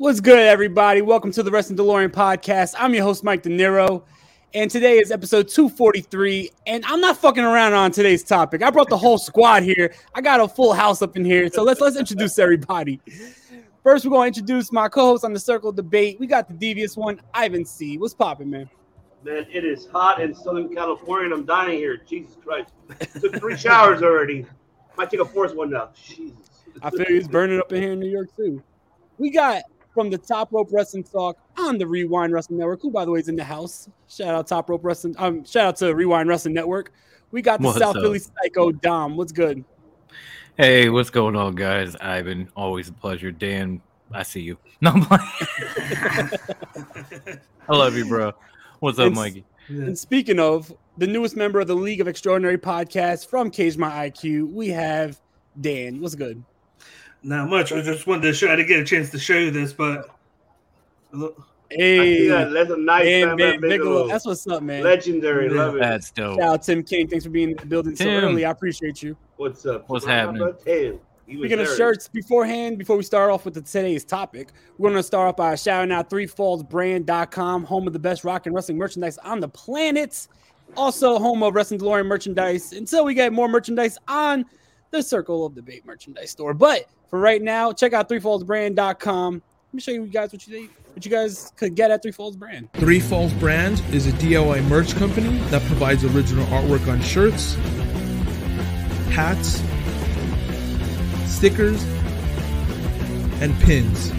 What's good, everybody? Welcome to the Wrestling DeLorean podcast. I'm your host, Mike Dinero, and today is episode 243. And I'm not fucking around on today's topic. I brought the whole squad here. I got a full house up in here, so let's let's introduce everybody. First, we're going to introduce my co-host on the Circle Debate. We got the devious one, Ivan C. What's popping, man? Man, it is hot in Southern California and I'm dying here. Jesus Christ. Took three showers already. Might take a fourth one now. Jesus. I feel it's burning up in here in New York too. We got from the Top Rope Wrestling Talk on the Rewind Wrestling Network, who by the way is in the house. Shout out Top Rope Wrestling. Um, shout out to Rewind Wrestling Network. We got the What's South up? Philly Sycho Dom. What's good? Hey, what's going on, guys? Ivan, always a pleasure. Dan, I see you. No, I'm playing. I love you, bro. What's up, And- Mikey? And speaking of the newest member of the League of Extraordinary podcast from Cage My IQ, we have Dan. What's good? Not much. I just wanted to show. I didn't get a chance to show you this, but look, I see Hey, that. That's a nice Dan Bam Bam Bam Bigelow. Bigelow. That's what's up, man. Legendary. Yeah. Love it. That's dope. Shout out Tim King. Thanks for being in the building so early. I appreciate you. What's up? What's Papa happening? Tim. He was Speaking of shirts, beforehand, before we start off with the, today's topic, we're going to start off by shouting out threefallsbrand.com, home of the best rock and wrestling merchandise on the planet. Also, home of Wrestling DeLorean merchandise until we get more merchandise on the Circle of Debate merchandise store. But for right now, check out threefallsbrand.com. Let me show you guys what you what you guys could get at Three Falls Brand. Three Falls Brand is a DIY merch company that provides original artwork on shirts, hats, stickers, and pins.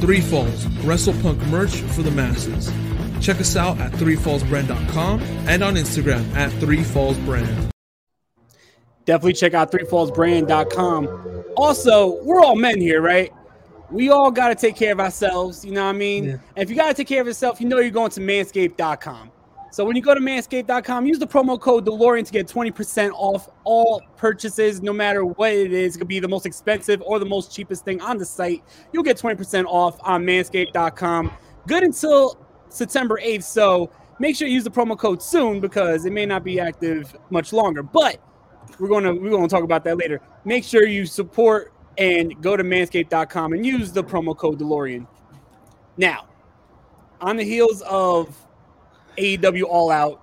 Three Falls, WrestlePunk merch for the masses. Check us out at threefallsbrand.com and on Instagram at threefallsbrand. Definitely check out threefallsbrand.com. Also, we're all men here, right? We all got to take care of ourselves. You know what I mean? Yeah. And if you got to take care of yourself, you know you're going to manscaped.com. So when you go to manscaped.com, use the promo code DeLorean to get 20% off all purchases, no matter what it is. It could be the most expensive or the most cheapest thing on the site. You'll get 20% off on manscaped.com. Good until September 8th. So make sure you use the promo code soon because it may not be active much longer. But we're gonna we're gonna talk about that later. Make sure you support and go to manscaped.com and use the promo code DeLorean. Now, on the heels of AEW All Out,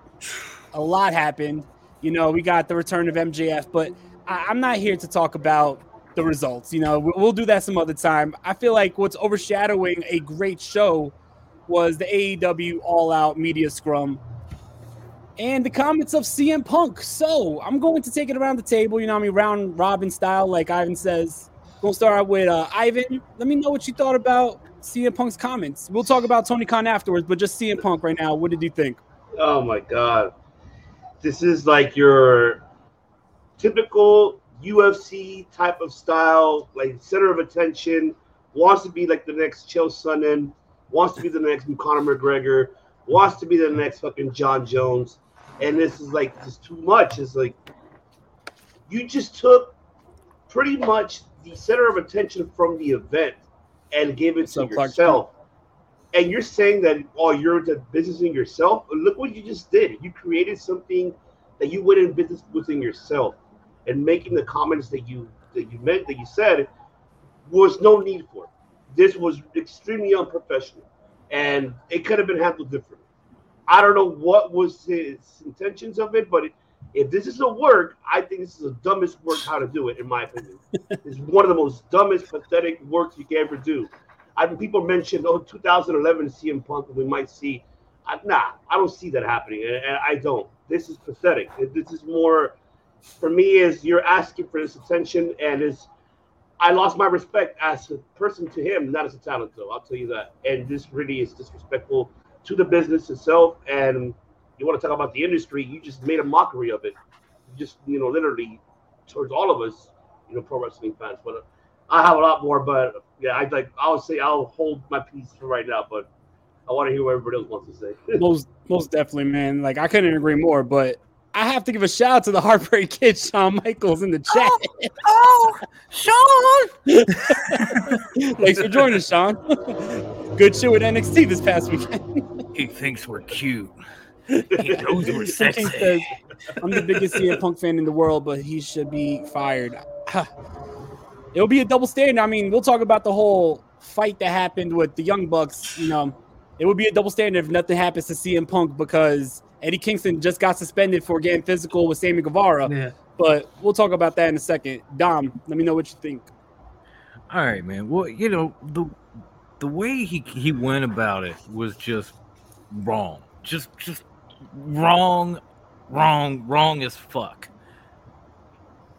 a lot happened. You know, we got the return of MJF, but I, am not here to talk about the results. You know, we'll do that some other time. I feel like what's overshadowing a great show was the AEW All Out media scrum and the comments of CM Punk. So I'm going to take it around the table, you know, I mean, round robin style, like Ivan says. We'll start out with uh, Ivan. Let me know what you thought about CM Punk's comments. We'll talk about Tony Khan afterwards, but just CM Punk right now. What did you think? Oh my God, this is like your typical UFC type of style, like center of attention. Wants to be like the next Chael Sonnen. Wants to be the next Conor McGregor. Wants to be the next fucking Jon Jones. And this is like just too much. It's like you just took pretty much the center of attention from the event and gave it to yourself. And you're saying that oh you're into businessing yourself. Look what you just did. You created something that you went in business within yourself, and making the comments that you that you meant that you said was no need for. This was extremely unprofessional, and it could have been handled differently. I don't know what was his intentions of it, but it, if this is a work, I think this is the dumbest work how to do it, in my opinion. it's one of the most dumbest, pathetic works you can ever do. I mean, people mentioned, oh, 2011 CM Punk, we might see. I, nah, I don't see that happening, and I don't. This is pathetic. This is more, for me, is you're asking for this attention, and is I lost my respect as a person to him, not as a talent, though. I'll tell you that. And this really is disrespectful to the business itself. And you want to talk about the industry, you just made a mockery of it. You just, you know, literally towards all of us, you know, pro wrestling fans. But uh, I have a lot more, but yeah, I like. I'll say I'll hold my peace for right now, but I want to hear what everybody else wants to say. most, most definitely, man. Like I couldn't agree more, but I have to give a shout out to the Heartbreak Kid, Shawn Michaels, in the chat. Oh, oh Shawn! Thanks for joining, us, Shawn. Good show at NXT this past weekend. he thinks we're cute. He knows we're sexy. Says, I'm the biggest CM Punk fan in the world, but he should be fired. It'll be a double standard. I mean, we'll talk about the whole fight that happened with the Young Bucks. You know, it would be a double standard if nothing happens to CM Punk because Eddie Kingston just got suspended for getting physical with Sammy Guevara. Yeah. But we'll talk about that in a second. Dom, let me know what you think. All right, man. Well, you know, the the way he he went about it was just wrong. Just just wrong, wrong, wrong as fuck.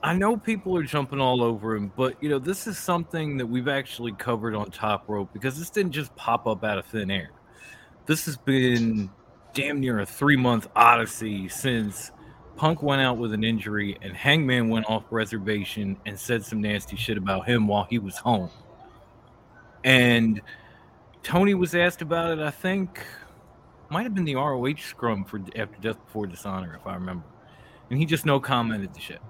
I know people are jumping all over him, but you know, this is something that we've actually covered on Top Rope because this didn't just pop up out of thin air. This has been damn near a three month odyssey since Punk went out with an injury and Hangman went off reservation and said some nasty shit about him while he was home. And Tony was asked about it, I think, might have been the ROH scrum for after Death Before Dishonor, if I remember. And he just no commented the shit.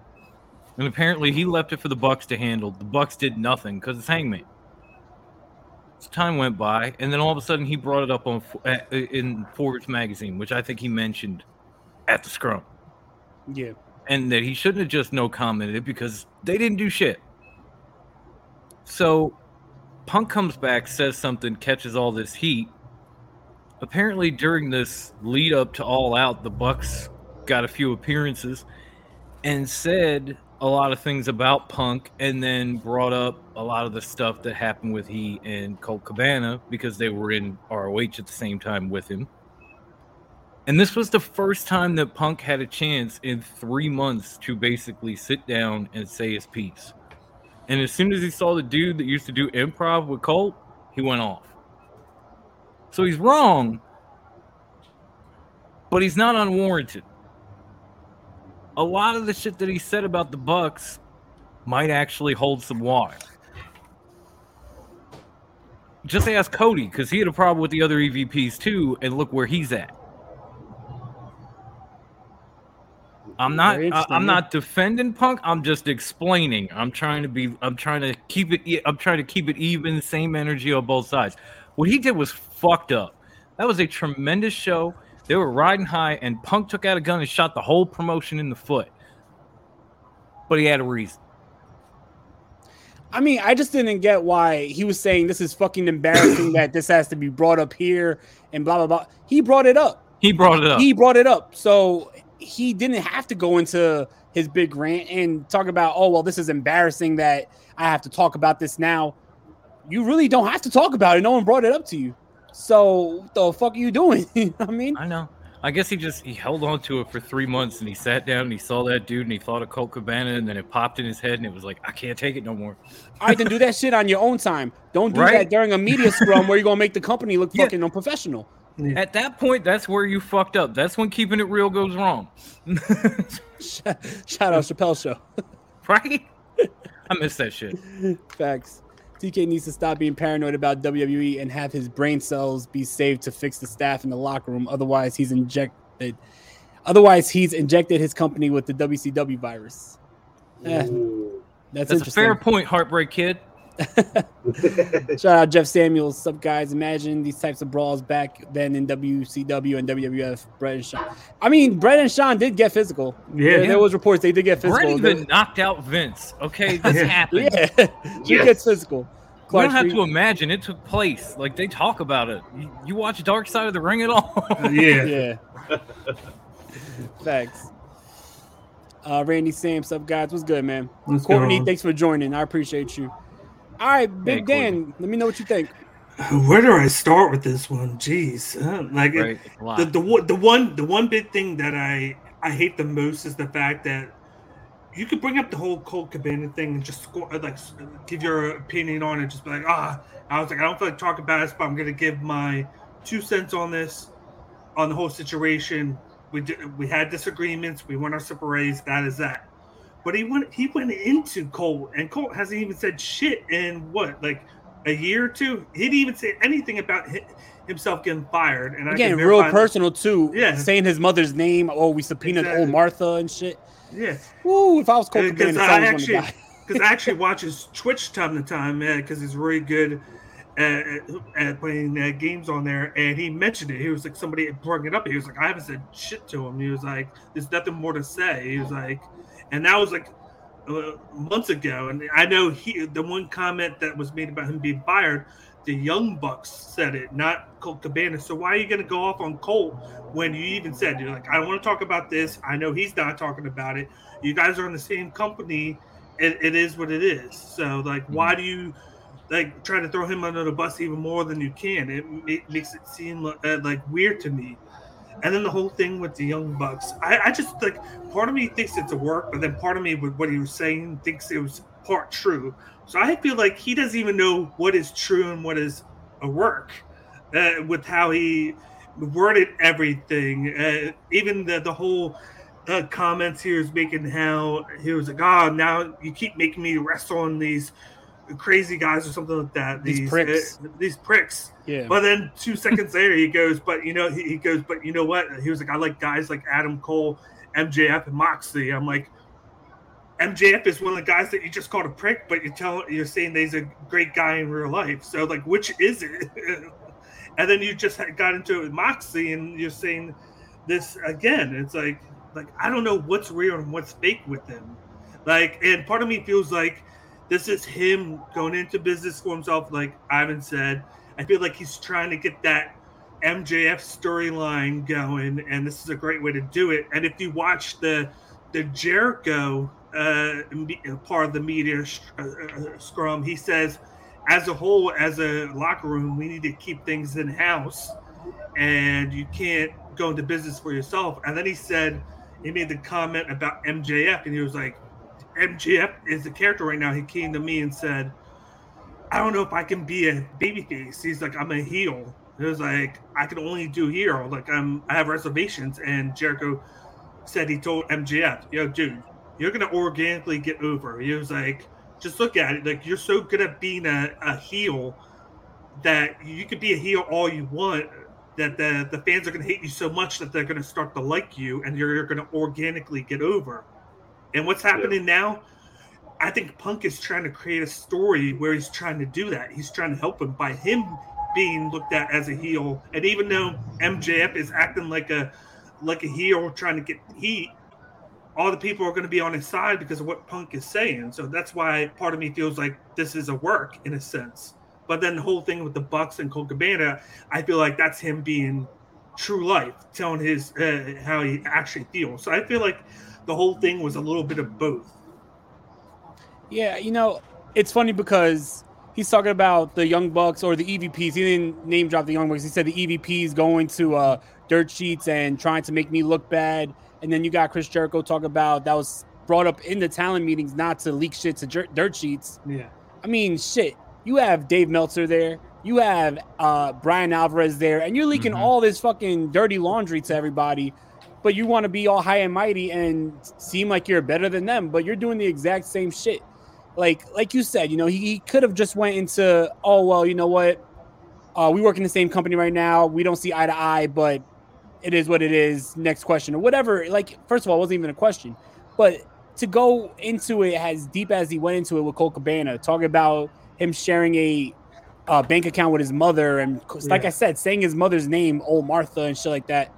And apparently he left it for the Bucks to handle. The Bucks did nothing because it's Hangman So time went by, and then all of a sudden he brought it up on uh, in Forbes magazine, which I think he mentioned at the scrum. Yeah, and that he shouldn't have just no commented it because they didn't do shit. So, Punk comes back, says something, catches all this heat. Apparently, during this lead up to All Out, the Bucks got a few appearances and said a lot of things about Punk and then brought up a lot of the stuff that happened with he and Colt Cabana because they were in ROH at the same time with him. And this was the first time that Punk had a chance in three months to basically sit down and say his piece. And as soon as he saw the dude that used to do improv with Colt, he went off. So he's wrong, but he's not unwarranted a lot of the shit that he said about the Bucks might actually hold some water. Just ask Cody because he had a problem with the other EVPs too, and look where he's at. I'm not. I, I'm not defending Punk. I'm just explaining. I'm trying to be. I'm trying to keep it. I'm trying to keep it even. Same energy on both sides. What he did was fucked up. That was a tremendous show. They were riding high, and Punk took out a gun and shot the whole promotion in the foot. But he had a reason. I mean, I just didn't get why he was saying this is fucking embarrassing that this has to be brought up here and blah blah blah. He brought it up. He brought it up. He brought it up. So he didn't have to go into his big rant and talk about, oh well, this is embarrassing that I have to talk about this now. You really don't have to talk about it. No one brought it up to you. So what the fuck are you doing? You know I mean, I know. I guess he just he held on to it for three months, and he sat down and he saw that dude, and he thought of Colt Cabana, and then it popped in his head, and it was like, I can't take it no more. all right, then do that shit on your own time. Don't do Right? that during a media scrum where you're gonna make the company look Yeah. fucking unprofessional. At that point, that's where you fucked up. That's when keeping it real goes wrong. Shout out Chappelle Show. right? I miss that shit. Facts. TK needs to stop being paranoid about WWE and have his brain cells be saved to fix the staff in the locker room. Otherwise, he's injected. Otherwise, he's injected his company with the WCW virus. Eh, that's, That's a fair point, Heartbreak Kid. Shout out Jeff Samuels. Sup guys? Imagine these types of brawls back then in WCW and WWF. Bret and Shawn. I mean, Bret and Shawn did get physical. Yeah. there, there was reports they did get Bret physical. even knocked out Vince. Okay, this Yeah. happened. yeah, he Yes. gets physical. You don't have to imagine it took place. Like they talk about it. You, you watch Dark Side of the Ring at all? yeah. Yeah. Thanks. Uh, Randy Sam, sup guys? What's good, man? What's Courtney, going on? thanks for joining. I appreciate you. All right, Big Hey, Dan, let me know what you think. Where do I start with this one? Jeez, uh, like right. it's a lot. the the one- the one the one big thing that I I hate the most is the fact that you could bring up the whole Colt Cabana thing and just score, like give your opinion on it, just be like, ah, I was like, I don't feel like talking about this, but I'm gonna give my two cents on this, on the whole situation. We did, we had disagreements, we went our separate ways. That is that. But he went he went into Colt, and Colt hasn't even said shit in what like a year or two. He didn't even say anything about hi- himself getting fired. And I Again, real personal too. Yeah. Saying his mother's name. Oh, we subpoenaed Exactly. old Martha and shit. Yeah, Woo, if I was Colt because Cabana, I actually because I actually watch his Twitch time to time, because he's really good at, at playing uh, games on there. And he mentioned it. He was like somebody brought it up. He was like, I haven't said shit to him. He was like, there's nothing more to say. He was like, and that was like uh, months ago. And I know he the one comment that was made about him being fired. The Young Bucks said it, not Colt Cabana. So why are you going to go off on Colt when you even said you're like, I don't want to talk about this. I know he's not talking about it. You guys are in the same company. It, it is what it is. So like, why do you like try to throw him under the bus even more than you can? It, it makes it seem like, uh, like weird to me. And then the whole thing with the Young Bucks, I, I just like part of me thinks it's a work, but then part of me with what he was saying thinks it was part true. So I feel like he doesn't even know what is true and what is a work uh, with how he worded everything. Uh, even the the whole uh, comments he was making, how he was like, "Oh, now you keep making me wrestle on these crazy guys or something like that. These pricks. uh, these pricks." Yeah. But then two seconds later, he goes, "But you know," he, he goes, "But you know what?" He was like, "I like guys like Adam Cole, MJF, and Moxley." I'm like. MJF is one of the guys that you just called a prick, but you're telling you're saying that he's a great guy in real life. So like, which is it? and then you just got into it with Moxley, and you're saying this again. It's like, like I don't know what's real and what's fake with him. Like, and part of me feels like this is him going into business for himself. Like Ivan said, I feel like he's trying to get that MJF storyline going, and this is a great way to do it. And if you watch the the Jericho uh, part of the media uh, uh, scrum, he says, as a whole, as a locker room, we need to keep things in house, and you can't go into business for yourself. And then he said, he made the comment about MJF, and he was like, MJF is the character right now. He came to me and said, I don't know if I can be a babyface. He's like, I'm a heel. It was like I can only do heel. Like I'm, I have reservations. And Jericho said he told MJF, "Yo, dude, you're gonna organically get over." He was like, "Just look at it. Like you're so good at being a, a heel that you could be a heel all you want, that the the fans are going to hate you so much that they're going to start to like you, and you're, you're going to organically get over. And what's happening now? I think Punk is trying to create a story where he's trying to do that. He's trying to help him by him being looked at as a heel, and even though MJF is acting like a like a heel trying to get heat, all the people are going to be on his side because of what Punk is saying. So that's why part of me feels like this is a work in a sense. But then the whole thing with the Bucks and Colt Cabana, I feel like that's him being true life, telling his uh, how he actually feels. So I feel like the whole thing was a little bit of both. Yeah, you know, it's funny because he's talking about the Young Bucks or the EVPs. He didn't name drop the Young Bucks. He said the EVPs going to uh, dirt sheets and trying to make me look bad. And then you got Chris Jericho talk about that was brought up in the talent meetings not to leak shit to jer- dirt sheets. Yeah. I mean, shit. You have Dave Meltzer there. You have uh, Brian Alvarez there, and you're leaking Mhm. all this fucking dirty laundry to everybody. But you want to be all high and mighty and seem like you're better than them, but you're doing the exact same shit. Like, like you said, you know, he, he could have just went into, oh well, you know what? Uh, we work in the same company right now. We don't see eye to eye, but it is what it is. Next question or whatever. Like, first of all, it wasn't even a question, but to go into it as deep as he went into it with Colt Cabana, talking about him sharing a uh, bank account with his mother, and like Yeah. I said, saying his mother's name, old Martha, and shit like that.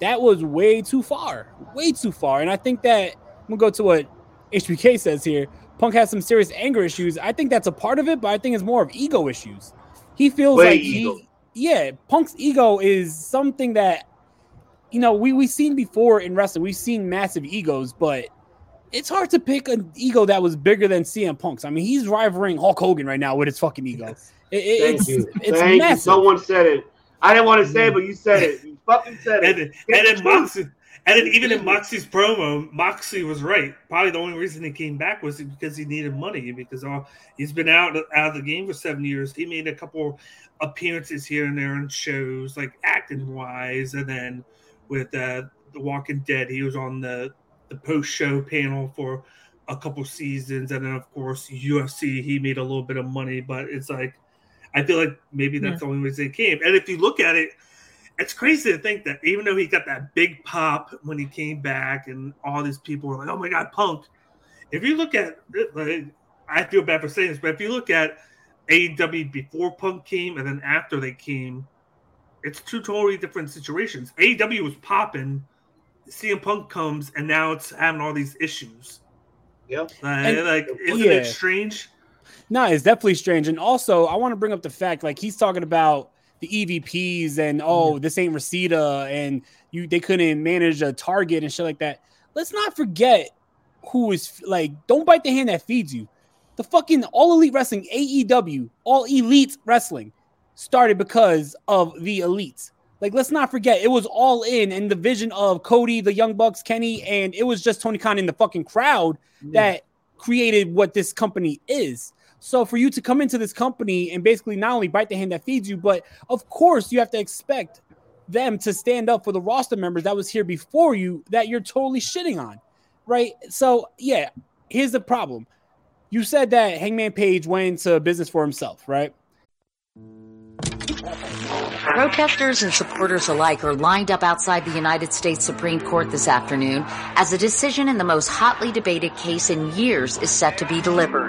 That was way too far, way too far. And I think that I'm gonna go to what HBK says here. Punk has some serious anger issues. I think that's a part of it, but I think it's more of ego issues. He feels Way like ego. he, yeah, Punk's ego is something that you know we we've seen before in wrestling. We've seen massive egos, but it's hard to pick an ego that was bigger than CM Punk's. I mean, he's rivaling Hulk Hogan right now with his fucking ego. It- it- Thank it's you. it's Thank massive. you. Someone said it. I didn't want to say it, mm-hmm. but you said it. You fucking said And it. then, and then. Moxie, and then even in Moxie's promo, Moxie was right. Probably the only reason he came back was because he needed money because all he's been out out of the game for seven years. He made a couple appearances here and there on shows, like acting wise, and then with uh, The Walking Dead, he was on the the post show panel for a couple seasons, and then of course UFC. He made a little bit of money, but it's like I feel like maybe that's the only reason he came. And if you look at it, it's crazy to think that even though he got that big pop when he came back, and all these people were like, "Oh my god, Punk!" If you look at, like, I feel bad for saying this, but if you look at AEW before Punk came and then after they came, it's two totally different situations. AEW was popping, CM Punk comes, and now it's having all these issues. Yep. Like, And- like oh, isn't yeah. it strange? No, it's definitely strange. And also, I want to bring up the fact, like he's talking about the EVPs and oh, mm-hmm. this ain't Reseda, and you they couldn't manage a target and shit like that. Let's not forget who is like, don't bite the hand that feeds you. The fucking all elite wrestling, AEW, all elite wrestling, started because of the elites. Like, let's not forget, it was all in and the vision of Cody, the Young Bucks, Kenny, and it was just Tony Khan in the fucking crowd mm-hmm. that created what this company is. So for you to come into this company and basically not only bite the hand that feeds you, but of course you have to expect them to stand up for the roster members that was here before you that you're totally shitting on. Right? So yeah, here's the problem. You said that Hangman Page went into business for himself, right? Protesters and supporters alike are lined up outside the United States Supreme Court this afternoon as a decision in the most hotly debated case in years is set to be delivered.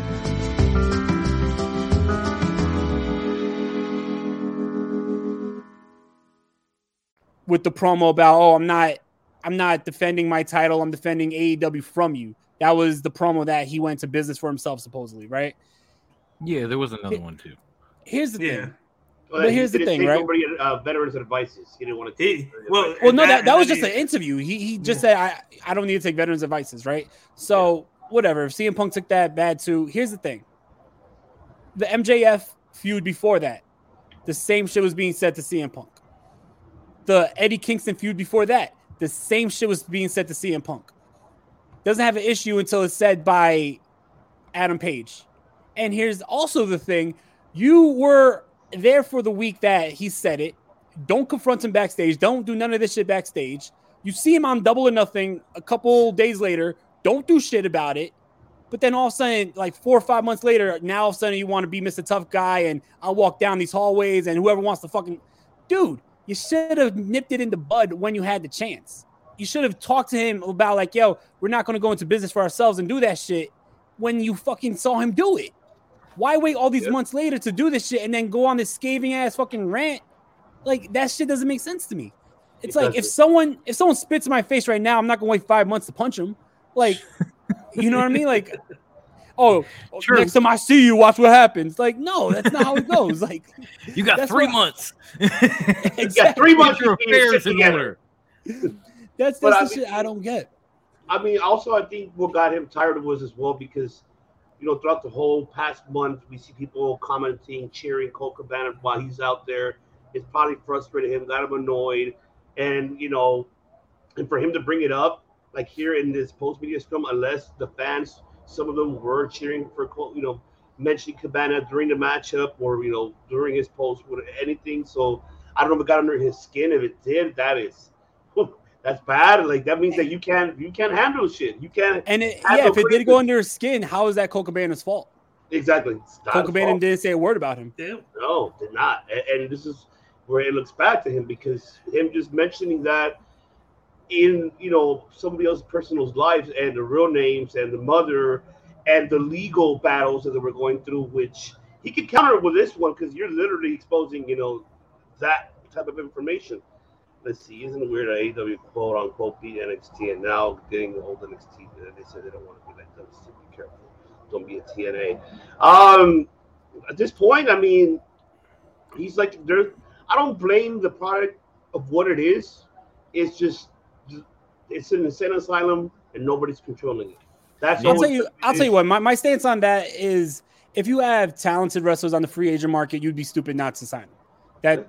With the promo about oh I'm not I'm not defending my title. I'm defending AEW from you. That was the promo that he went to business for himself, supposedly, right? Yeah, there was another one too. Here's the Yeah. thing. Well, But here's the thing, right? Nobody, uh, veterans advices. He didn't want to. Take well, Well, no, that, that was just an interview. He he just said I I don't need to take veterans' advices, right? So whatever. If CM Punk took that bad too, here's the thing. The MJF feud before that, the same shit was being said to CM Punk. The Eddie Kingston feud before that, the same shit was being said to CM Punk. Doesn't have an issue until it's said by Adam Page. And here's also the thing: you were there for the week that he said it. Don't confront him backstage. Don't do none of this shit backstage. You see him on Double or Nothing a couple days later. Don't do shit about it. But then all of a sudden, like four or five months later, now all of a sudden you want to be Mr. Tough Guy and I'll walk down these hallways and whoever wants to fucking dude, you should have nipped it in the bud when you had the chance. You should have talked to him about like, yo, we're not gonna go into business for ourselves and do that shit when you fucking saw him do it. Why wait all these months later to do this shit and then go on this scathing ass fucking rant? Like that shit doesn't make sense to me. It's It like if doesn't. someone if someone spits in my face right now, I'm not gonna wait five months to punch him. Like, you know what I mean? Like, oh, True. Oh, next time I see you, watch what happens. Like, no, that's not how it goes. Like, You got three what- months. Yeah, three months Get your to get your affairs in together. order. That's But that's I the shit I don't get. I mean, also, I think what got him tired of was as well because, you know, throughout the whole past month, we see people commenting, cheering Colt Cabana while he's out there. It's probably frustrated him, got him annoyed, and you know, and for him to bring it up like here in this post media scrum, unless the fans, some of them were cheering for you know, mentioning Cabana during the matchup or you know during his post or anything. So I don't know if it got under his skin. If it did, that is. That's bad. Like that means that you can't you can't handle shit. You can't. And it, yeah, if it did go under his skin, how is that Colt Cabana's fault? Exactly. It's not Colt Cabana didn't say a word about him. No, did not. And, and this is where it looks bad to him because him just mentioning that in you know somebody else's personal lives and the real names and the mother and the legal battles that they were going through, which he could counter with this one because you're literally exposing you know that type of information. Let's see, isn't it weird that AEW quote unquote beat NXT and now getting the old NXT? They said they don't want to be like that. So be careful. Don't be a TNA. Um, at this point, I mean, he's like there. I don't blame the product of what it is. It's just it's an insane asylum and nobody's controlling it. That's I'll tell you. I'll tell you what. My, my stance on that is, if you have talented wrestlers on the free agent market, you'd be stupid not to sign them. That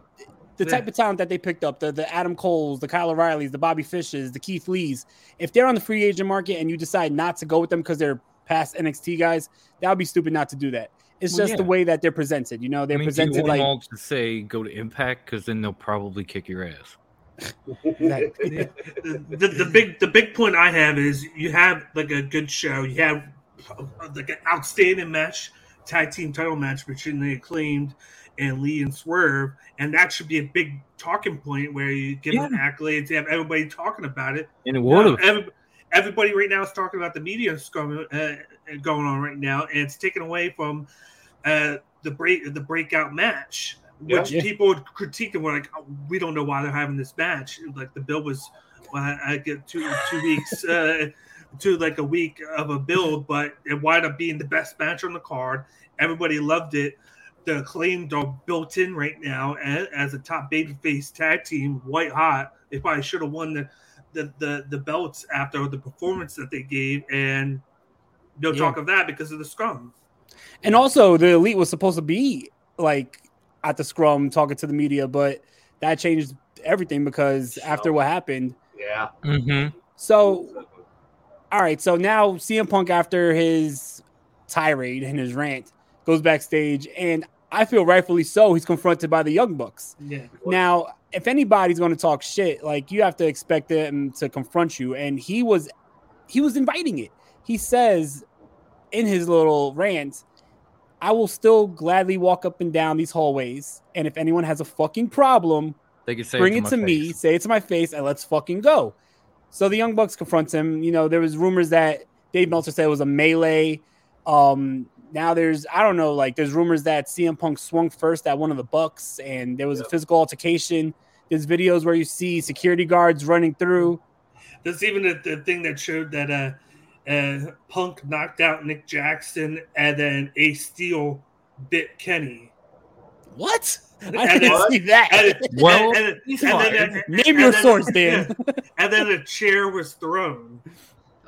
the type of talent that they picked up, the the Adam Coles, the Kyle O'Reillys, the Bobby Fishes, the Keith Lees, if they're on the free agent market and you decide not to go with them because they're past NXT guys, that would be stupid not to do that. It's Well, just the way that they're presented. You know, they're I mean, do you presented want like them all to say go to Impact because then they'll probably kick your ass. The, the, the big the big point I have is you have like a good show. You have like an outstanding match, tag team title match between the acclaimed and Lee and Swerve, and that should be a big talking point where you give them accolades, you have everybody talking about it. And it would have. everybody right now is talking about the media scrum uh, going on right now, and it's taken away from uh, the break the breakout match, which Yeah. people would critique and were like, oh, "We don't know why they're having this match." Like the bill was, well, I I get two two weeks uh, to like a week of a build, but it wound up being the best match on the card. Everybody loved it. The acclaimed are built in right now as, as a top babyface tag team, white hot. They probably should have won the, the the the belts after the performance that they gave, and no Yeah. talk of that because of the scrum. And also, the elite was supposed to be like at the scrum talking to the media, but that changed everything because after what happened. Yeah. Mm-hmm. So, all right. So now CM Punk, after his tirade and his rant, goes backstage, and I feel rightfully so. He's confronted by the Young Bucks. Yeah. Now, if anybody's going to talk shit, like you have to expect them to confront you, and he was, he was inviting it. He says in his little rant, "I will still gladly walk up and down these hallways, and if anyone has a fucking problem, They could say bring it it to to my me, say it to my face, and let's fucking go." So the Young Bucks confronts him. You know, there was rumors that Dave Meltzer said it was a melee. Um, now there's I don't know, like there's rumors that CM Punk swung first at one of the Bucks, and there was a physical altercation. There's videos where you see security guards running through. There's even a, the thing that showed that uh, uh, Punk knocked out Nick Jackson and then Ace Steel bit Kenny. What? I And didn't then- see that. and- Well, and- and- he's and fine. then- Name and your then- source, Dan. And then a chair was thrown.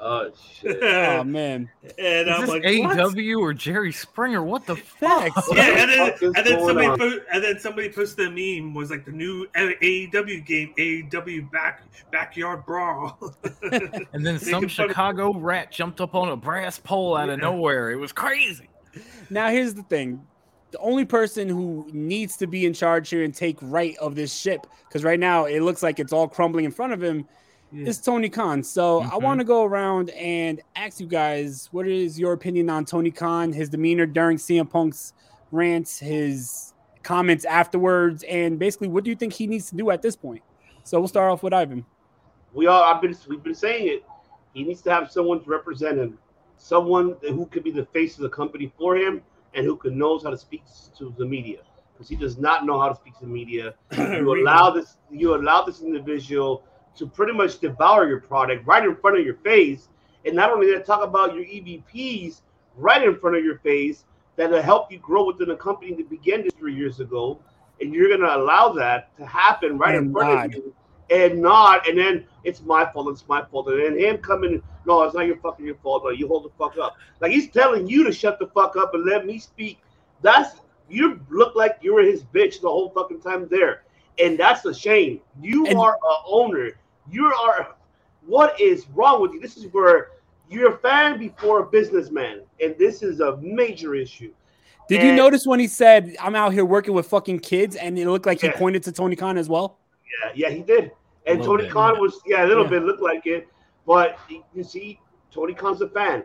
Oh shit! oh man. And Is I'm this like, what? AEW or Jerry Springer? What the fuck? Yeah, and then, fuck and then somebody on? po- and then somebody posted a meme was like the new AEW game, AEW back backyard brawl. And then some Making fun of- Chicago rat jumped up on a brass pole out of nowhere. It was crazy. Now here's the thing. The only person who needs to be in charge here and take right of this ship, because right now it looks like it's all crumbling in front of him, is Tony Khan. So I Mhm. want to go around and ask you guys, what is your opinion on Tony Khan, his demeanor during CM Punk's rants, his comments afterwards, and basically what do you think he needs to do at this point? So we'll start off with Ivan. we all I've been we've been saying it. He needs to have someone to represent him, someone who could be the face of the company for him, and who can knows how to speak to the media because he does not know how to speak to the media. You allow this you allow this individual to pretty much devour your product right in front of your face, and not only that, talk about your EVPs right in front of your face that'll help you grow within a company that began this three years ago, and you're gonna allow that to happen right in front of you and not, and then it's my fault, it's my fault, and then him coming, no, it's not your fucking your fault, no, you hold the fuck up. Like he's telling you to shut the fuck up and let me speak. That's you look like you were his bitch the whole fucking time there, and that's a shame. You And- are a owner. You are. What is wrong with you? This is where you're a fan before a businessman, and this is a major issue. Did you notice when he said, I'm out here working with fucking kids, and it looked like he pointed to Tony Khan as well? Yeah, yeah, he did. And Tony bit. Khan was, yeah, a little Yeah. bit looked like it, but you see, Tony Khan's a fan.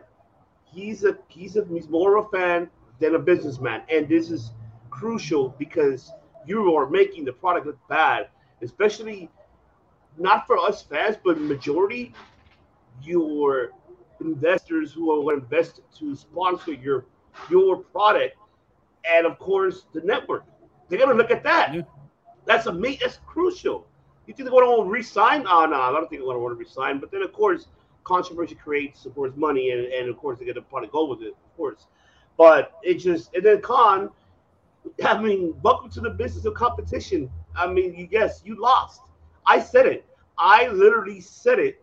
He's a he's a he's more of a fan than a businessman, and this is crucial because you are making the product look bad, especially not for us fans, but majority your investors who are going to invest to sponsor your your product, and of course the network. They're gonna look at that. Yeah. That's a That's crucial. You think they're going to resign? Ah, oh no, I don't think they're going to want to resign. But then of course, controversy creates, of course, money, and, and of course they're going to probably go with it, of course. But it just and then Khan. I mean, welcome to the business of competition. I mean, you yes, you lost. I said it. I literally said it.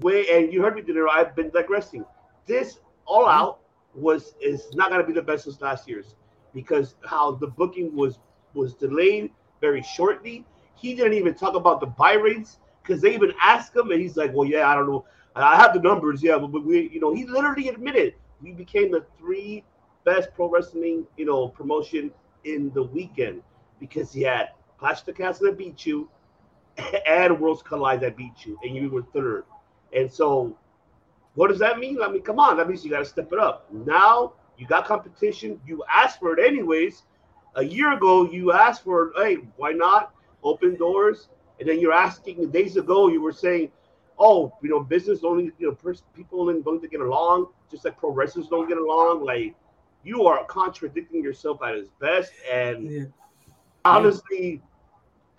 Way and you heard me today. I've been digressing. This all mm-hmm. out was is not going to be the best as last year's because how the booking was was delayed very shortly. He didn't even talk about the buy rates because they even asked him, and he's like, "Well, yeah, I don't know. I have the numbers, yeah, but, but we, you know, he literally admitted we became the three best pro wrestling, you know, promotion in the weekend because he had Clash of the Castle that beat you and Worlds Collide that beat you, and you were third. And so, what does that mean? I mean, come on, that means you got to step it up. Now you got competition. You asked for it anyways. A year ago, you asked for, hey, why not open doors? And then you're asking days ago, you were saying, oh, you know, business only, you know, pers- people only don't get along, just like pro wrestlers don't get along. Like, you are contradicting yourself at his best. And Yeah. honestly, uh,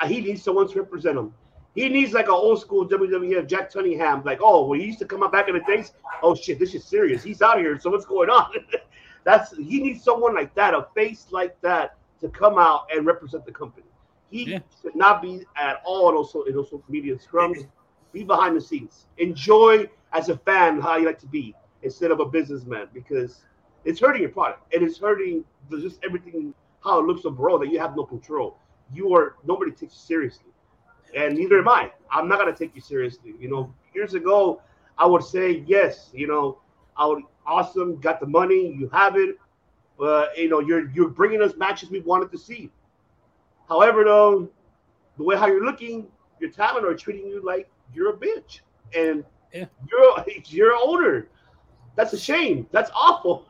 Uh, he needs someone to represent him. He needs like an old school WWF Jack Cunningham, like, oh, well, he used to come out back in the days, oh shit, this is serious. He's out here, so what's going on? That's he needs someone like that, a face like that, to come out and represent the company. He Yeah. should not be at all in those, in those social media scrums. Be behind the scenes. Enjoy as a fan how you like to be instead of a businessman because it's hurting your product and it's hurting just everything how it looks abroad that you have no control. You are nobody takes you seriously, and neither am I. I'm not gonna take you seriously. You know, years ago, I would say yes. You know, I would awesome, got the money, you have it, but you know, you're you're bringing us matches we wanted to see. However, though, the way how you're looking, your talent are treating you like you're a bitch, and Yeah. you're you're owner. That's a shame. That's awful.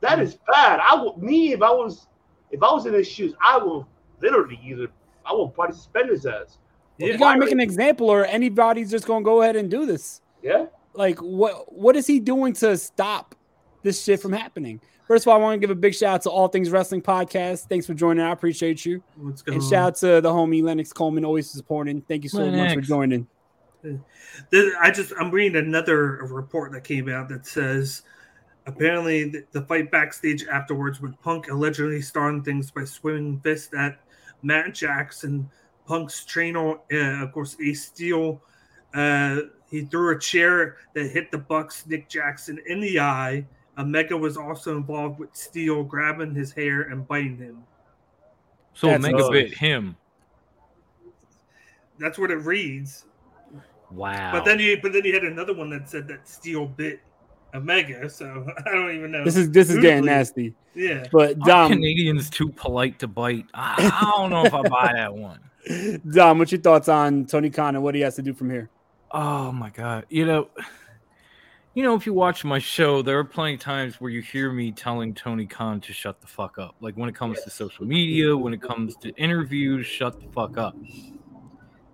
That mm. is bad. I would me if I was if I was in his shoes, I will literally either I will probably suspend his ass. or You gotta make an example, or anybody's just gonna go ahead and do this. Yeah. Like, what what is he doing to stop this shit from happening? First of all, I want to give a big shout out to All Things Wrestling Podcast. Thanks for joining. I appreciate you. What's going And on? shout out to the homie Lennox Coleman, always supporting. Thank you so much for joining. I just I'm reading another report that came out that says apparently the, the fight backstage afterwards with Punk allegedly starting things by swinging fist at Matt Jackson, Punk's trainer, uh, of course, Ace Steel. Uh, he threw a chair that hit the Bucks Nick Jackson in the eye. Omega was also involved with Steel grabbing his hair and biting him. So That's Omega bit him. That's what it reads. Wow. But then you but then you had another one that said that Steel bit Omega, so I don't even know. This is this is getting nasty. Yeah. But Dom Canadians too polite to bite. I, I don't know if I buy that one. Dom, what's your thoughts on Tony Khan and what he has to do from here? Oh my god. You know, you know, if you watch my show, there are plenty of times where you hear me telling Tony Khan to shut the fuck up. Like when it comes to social media, when it comes to interviews, shut the fuck up.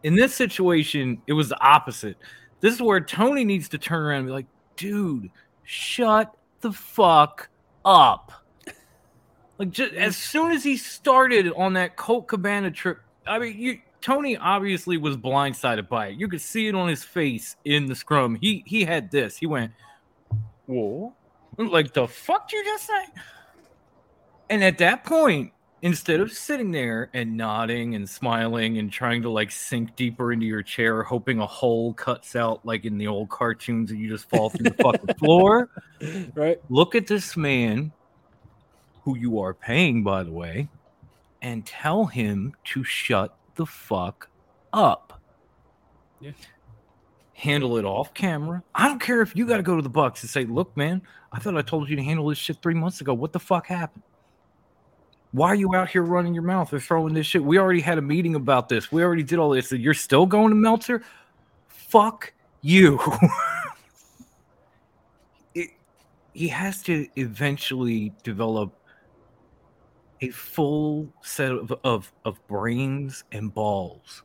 In this situation, it was the opposite. This is where Tony needs to turn around and be like, dude, shut the fuck up. Like just as soon as he started on that Colt Cabana trip, I mean, you Tony obviously was blindsided by it. You could see it on his face in the scrum. He he had this. He went, "Whoa, like the fuck you just say?" And at that point, instead of sitting there and nodding and smiling and trying to like sink deeper into your chair, hoping a hole cuts out like in the old cartoons and you just fall through the fucking floor, right? Look at this man, who you are paying, by the way, and tell him to shut the fuck up. Yeah. Handle it off camera. I don't care if you got to go to the Bucks and say, "Look, man, I thought I told you to handle this shit three months ago. What the fuck happened? Why are you out here running your mouth or throwing this shit? We already had a meeting about this. We already did all this. You're still going to Meltzer? Fuck you." it, he has to eventually develop a full set of, of, of brains and balls.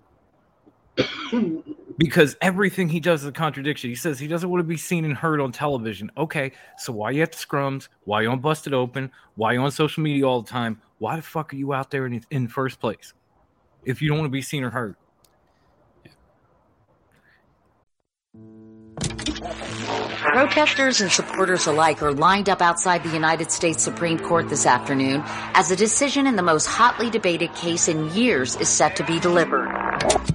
because everything he does is a contradiction. He says he doesn't want to be seen and heard on television. Okay, so why you at the scrums? Why you on Busted Open? Why you on social media all the time? Why the fuck are you out there in, in first place? If you don't want to be seen or heard. Protesters and supporters alike are lined up outside the United States Supreme Court this afternoon as a decision in the most hotly debated case in years is set to be delivered.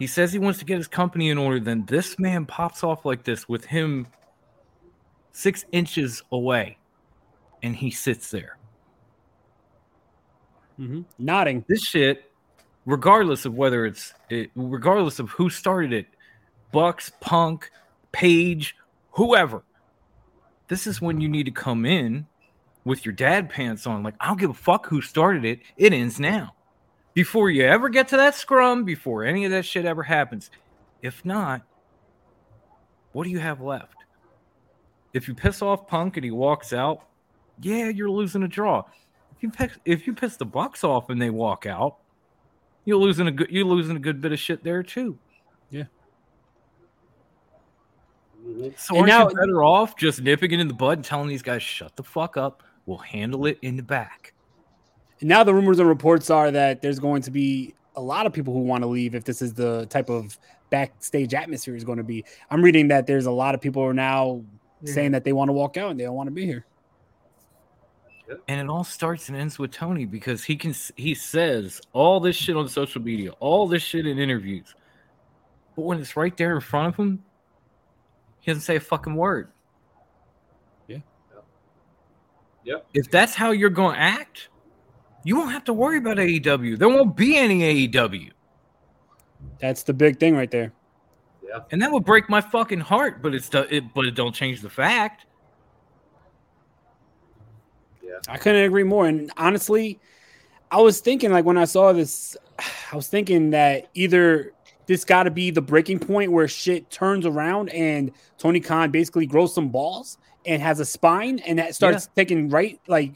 He says he wants to get his company in order. Then this man pops off like this with him six inches away, and he sits there. Mm-hmm. Nodding. This shit, regardless of whether it's, it, regardless of who started it, Bucks, Punk, Page, whoever. This is when you need to come in with your dad pants on. Like, I don't give a fuck who started it. It ends now before you ever get to that scrum, before any of that shit ever happens. If not, what do you have left? If you piss off Punk and he walks out, yeah, you're losing a draw. If you piss, if you piss the Bucks off and they walk out, You're losing a good you're losing a good bit of shit there too. Yeah. So And aren't now- you better off just nipping it in the bud and telling these guys shut the fuck up? We'll handle it in the back. And now the rumors and reports are that there's going to be a lot of people who want to leave if this is the type of backstage atmosphere is going to be. I'm reading that there's a lot of people are now Yeah. saying that they want to walk out and they don't want to be here. And it all starts and ends with Tony because he can he says all this shit on social media, all this shit in interviews. But when it's right there in front of him, he doesn't say a fucking word. Yeah. Yep. If that's how you're going to act, you won't have to worry about AEW. There won't be any AEW. That's the big thing right there. Yeah. And that would break my fucking heart, but it's the, it but it don't change the fact. Yeah. I couldn't agree more. And honestly, I was thinking like when I saw this, I was thinking that either this got to be the breaking point where shit turns around and Tony Khan basically grows some balls and has a spine and that starts taking right like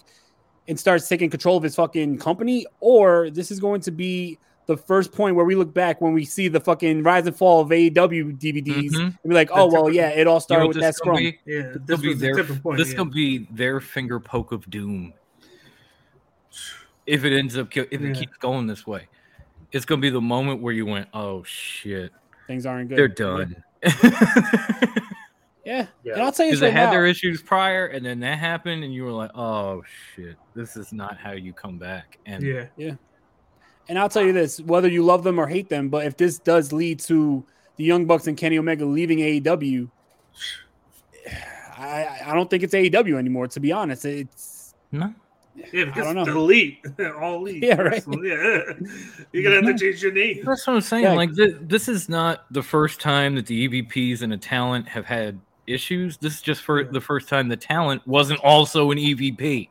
and starts taking control of his fucking company, or this is going to be the first point where we look back when we see the fucking rise and fall of AEW DVDs Mhm. and be like, oh well, yeah, it all started You know with that this gonna scrum. be? Yeah, This this will be was the their point, this yeah. gonna be their finger poke of doom. If it ends up ki- if Yeah. it keeps going this way, it's gonna be the moment where you went, oh shit, Things aren't good. they're done. Yeah. Yeah, and I'll tell you Because they right had now. their issues prior, and then that happened, and you were like, "Oh shit, this is not how you come back." And Yeah. Yeah. And I'll tell you this, whether you love them or hate them, but if this does lead to the Young Bucks and Kenny Omega leaving AEW, I I don't think it's AEW anymore, to be honest. It's no. Yeah, I don't know. the elite, all elite. Yeah, right. Yeah, you're gonna have to change your name. That's what I'm saying. Yeah. Like th- this is not the first time that the EVPs and a talent have had issues. This is just for the first time the talent wasn't also an EVP.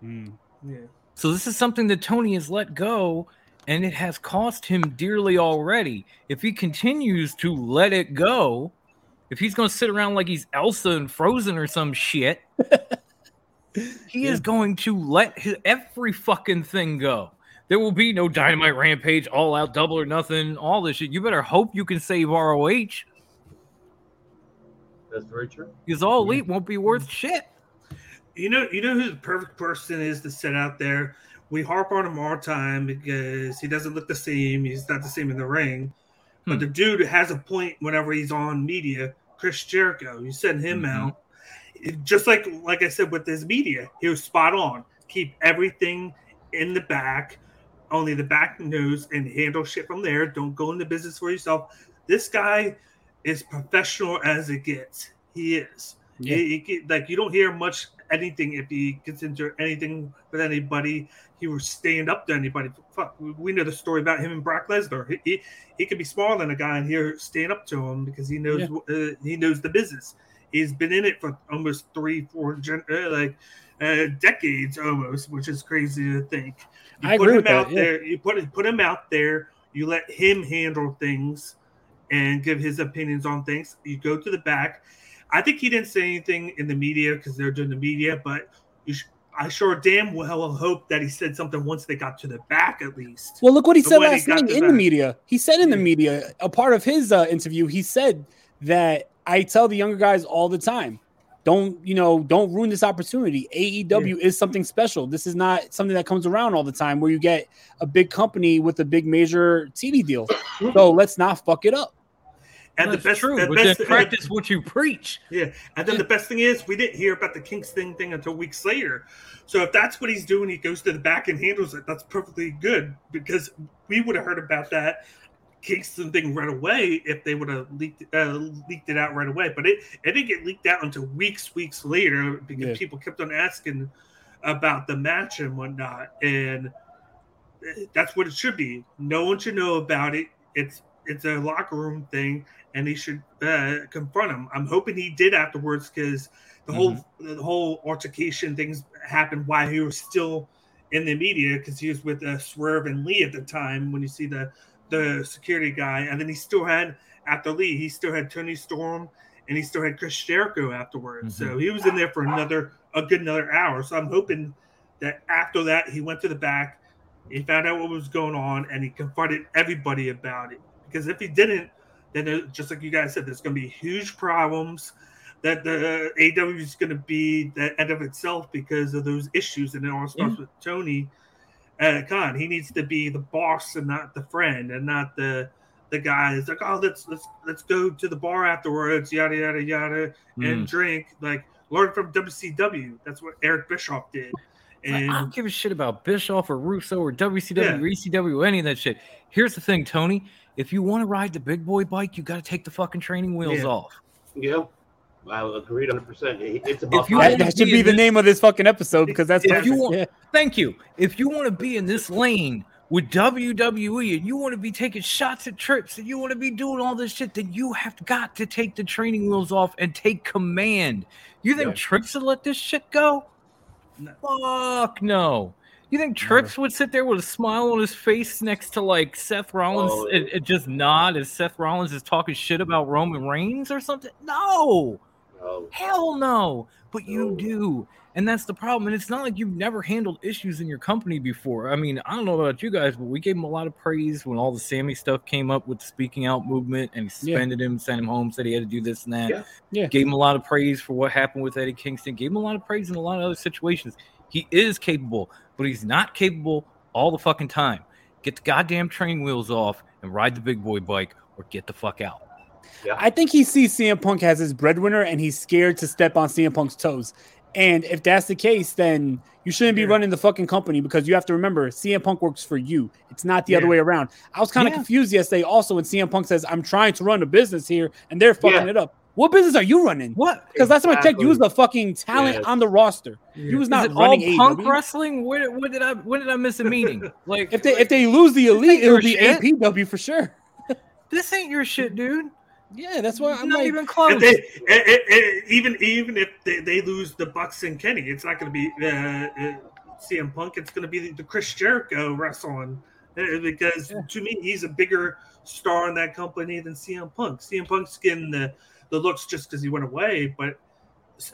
Hmm. Yeah. So this is something that Tony has let go, and it has cost him dearly already. If he continues to let it go, if he's going to sit around like he's Elsa and Frozen or some shit, he is going to let his, every fucking thing go. There will be no Dynamite Rampage, All Out, Double or Nothing, all this shit. You better hope you can save ROH That's very true. because All Elite won't be worth mm. shit. You know, you know who the perfect person is to sit out there. We harp on him all the time because he doesn't look the same. He's not the same in the ring. But hmm. the dude has a point whenever he's on media. Chris Jericho, you send him mm-hmm. out. It- Just like like I said with his media, he was spot on. Keep everything in the back, only the back knows, and handle shit from there. Don't go into business for yourself. This guy is professional as it gets. He is. Yeah. He- he like you don't hear much anything if he gets into anything with anybody. He will stand up to anybody. Fuck, we- know the story about him and Brock Lesnar. He, he he could be smaller than a guy, and he'll stand up to him because he knows uh, he knows the business. He's been in it for almost three, four, gen- uh, like uh, decades almost, which is crazy to think. You I put agree him with that, out yeah. there. You put put him out there. You let him handle things and give his opinions on things. You go to the back. I think he didn't say anything in the media because they're doing the media, but you sh- I sure damn well hope that he said something once they got to the back at least. Well, look what he But said last night in the media. He said in the media, a part of his uh, interview, he said that I tell the younger guys all the time, don't you know, don't ruin this opportunity. AEW is something special. This is not something that comes around all the time where you get a big company with a big major TV deal. so let's not fuck it up. And the best, true, the best practice what you preach. Yeah, and then the best thing is we didn't hear about the Kingston thing until weeks later. So if that's what he's doing, he goes to the back and handles it. That's perfectly good because we would have heard about that Kingston thing right away if they would have leaked uh, leaked it out right away. But it it didn't get leaked out until weeks weeks later because Yeah. people kept on asking about the match and whatnot, and that's what it should be. No one should know about it. It's it's a locker room thing, and he should uh, confront him. I'm hoping he did afterwards because the whole the whole altercation things happened while he was still in the media because he was with uh, Swerve and Lee at the time. When you see the the security guy, and then he still had after Lee, he still had Tony Storm, and he still had Chris Jericho afterwards. So he was in there for another a good another hour. So I'm hoping that after that he went to the back, He found out what was going on, and he confronted everybody about it. Because if he didn't, then just like you guys said, there's going to be huge problems. That the AW is going to be the end of itself because of those issues, and it all starts Yeah. with Tony uh, Khan. He needs to be the boss and not the friend, and not the the guy is like, oh, let's let's let's go to the bar afterwards, yada yada yada, and Mm. drink. Like learn from WCW. That's what Eric Bischoff did. I- And I don't give a shit about Bischoff or Russo or WCW Yeah. or ECW or any of that shit. Here's the thing, Tony. If you want to ride the big boy bike, you got to take the fucking training wheels Yeah. off. Yeah, I agree 100. percent It's about If. That, that should be be the this- name of this fucking episode because that's Yeah, If you want, Yeah. thank you. If you want to be in this lane with WWE and you want to be taking shots at trips and you want to be doing all this shit, then you have got to take the training wheels off and take command. You think Yeah. Trips would let this shit go? Fuck no. You think Trips would sit there with a smile on his face next to like Seth Rollins Oh. and, and just nod as Seth Rollins is talking shit about Roman Reigns or something? No. No. Hell no. But you do. And that's the problem. And it's not like you've never handled issues in your company before. I mean, I don't know about you guys, but we gave him a lot of praise when all the Sammy stuff came up with the speaking out movement and he Yeah. suspended him, sent him home, said he had to do this and that. Yeah. Yeah. Gave him a lot of praise for what happened with Eddie Kingston. Gave him a lot of praise in a lot of other situations. He is capable, but he's not capable all the fucking time. Get the goddamn training wheels off and ride the big boy bike or get the fuck out. Yeah. I think he sees CM Punk as his breadwinner and he's scared to step on CM Punk's toes. And if that's the case, then you shouldn't be Yeah. running the fucking company because you have to remember CM Punk works for you. It's not the other way around. I was kind of Yeah. confused yesterday also when CM Punk says, I'm trying to run a business here and they're fucking Yeah. it up. What business are you running? What? Because last time I checked, you was the fucking talent on the roster. You was not running all punk AEW. wrestling? Where, where did I when did I miss a meeting? Like If they if they lose the elite, it'll be shit? APW for sure. this ain't your shit, dude. Yeah, that's why I'm not like, even close. if they, eh, eh, eh, even even if they, they lose the Bucks and Kenny, it's not going to be uh, uh, CM Punk. It's going to be the, the Chris Jericho wrestling Uh, because to me he's a bigger star in that company than CM Punk. CM Punk's getting the the looks just because he went away, but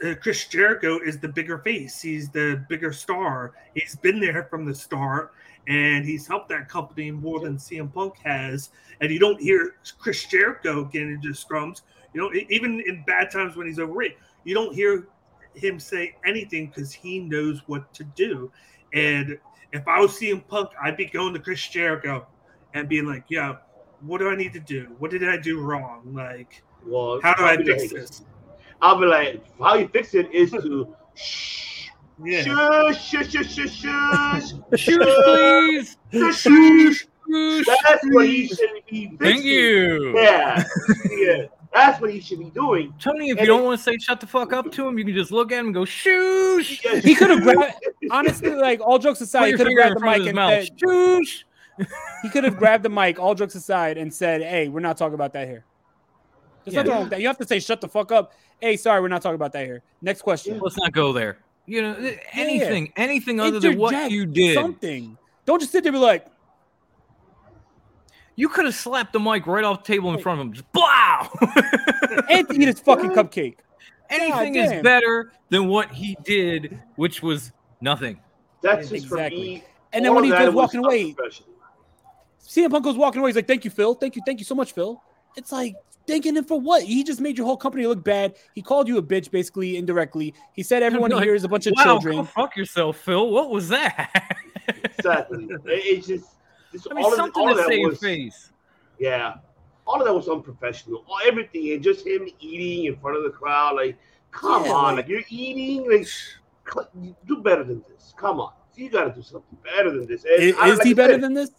uh, Chris Jericho is the bigger face. He's the bigger star. He's been there from the start, and he's helped that company more than CM Punk has. And you don't hear Chris Jericho getting into scrums. You know, even in bad times when he's overrated, you don't hear him say anything because he knows what to do. And if I was CM Punk, I'd be going to Chris Jericho and being like, "Yo, what do I need to do? What did I do wrong? Like, Well, how do I fix like- this?" I'll be like, how you fix it is to shh, Yeah. shush, shush, shush, shush, shush, Shoot, please. shush, shush. Shoot, That's what he should be fixing. Thank you. Yeah, yeah. That's what he should be doing. Tony, if And you don't want to say shut the fuck up to him, you can just look at him and go shoosh. Yeah. he could have grabbed honestly, like all jokes aside, he could have grabbed the mic and mouth. said, Shoosh. he could have grabbed the mic, all jokes aside, and said, Hey, we're not talking about that here. There's Yeah. nothing wrong with that. You have to say shut the fuck up. Hey, sorry, we're not talking about that here. Next question. Let's not go there. You know, th- anything, anything other than what you did. Something. Don't just sit there and be like, You could have slapped the mic right off the table in front of him. Just blow. and eat his fucking cupcake. Anything God is better than what he did, which was nothing. That's just Exactly. for me. And then when he goes was walking away, unprofessional. CM Punk goes walking away. He's like, "Thank you, Phil. Thank you, thank you so much, Phil." It's like thanking him for what? He just made your whole company look bad. He called you a bitch, basically indirectly. He said everyone Like, here is a bunch of wow, children. Go fuck yourself, Phil. What was that? Exactly. It- It's just, just I mean, all of, something all of to that save was, face. Yeah, all of that was unprofessional. All, everything, and just him eating in front of the crowd. Like, come Yeah, on, like- like you're eating. Like, cl- do better than this. Come on, you got to do something better than this. And Is, I- is like he better said, than this?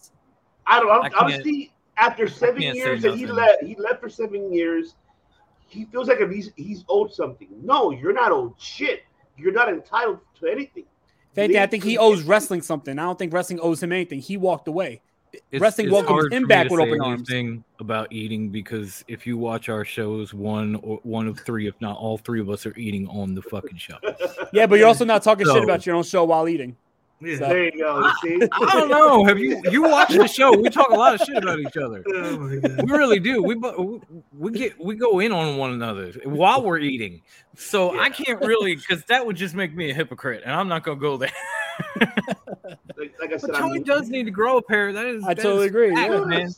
I don't. I I can't- honestly, after seven years that he left, he left for seven years. He feels like if he's he's owed something. No, you're not owed shit. You're not entitled to anything. If anything, I think he owes wrestling something. I don't think wrestling owes him anything. He walked away. It's- Wrestling it's welcomes him back with say open arms. anything about eating because if you watch our shows, one or one of three, if not all three of us, are eating on the fucking show. Yeah, but you're also not talking So- shit about your own show while eating. Yeah. So- There you go. You see? I don't know. Have you you watched the show? We talk a lot of shit about each other. Oh. We really do. We we get we go in on one another while we're eating. So I can't really because that would just make me a hypocrite, and I'm not gonna go there. Like, like I said, But Tony I'm, does need to grow a pair. That is, I that totally is agree, fact, yeah. man.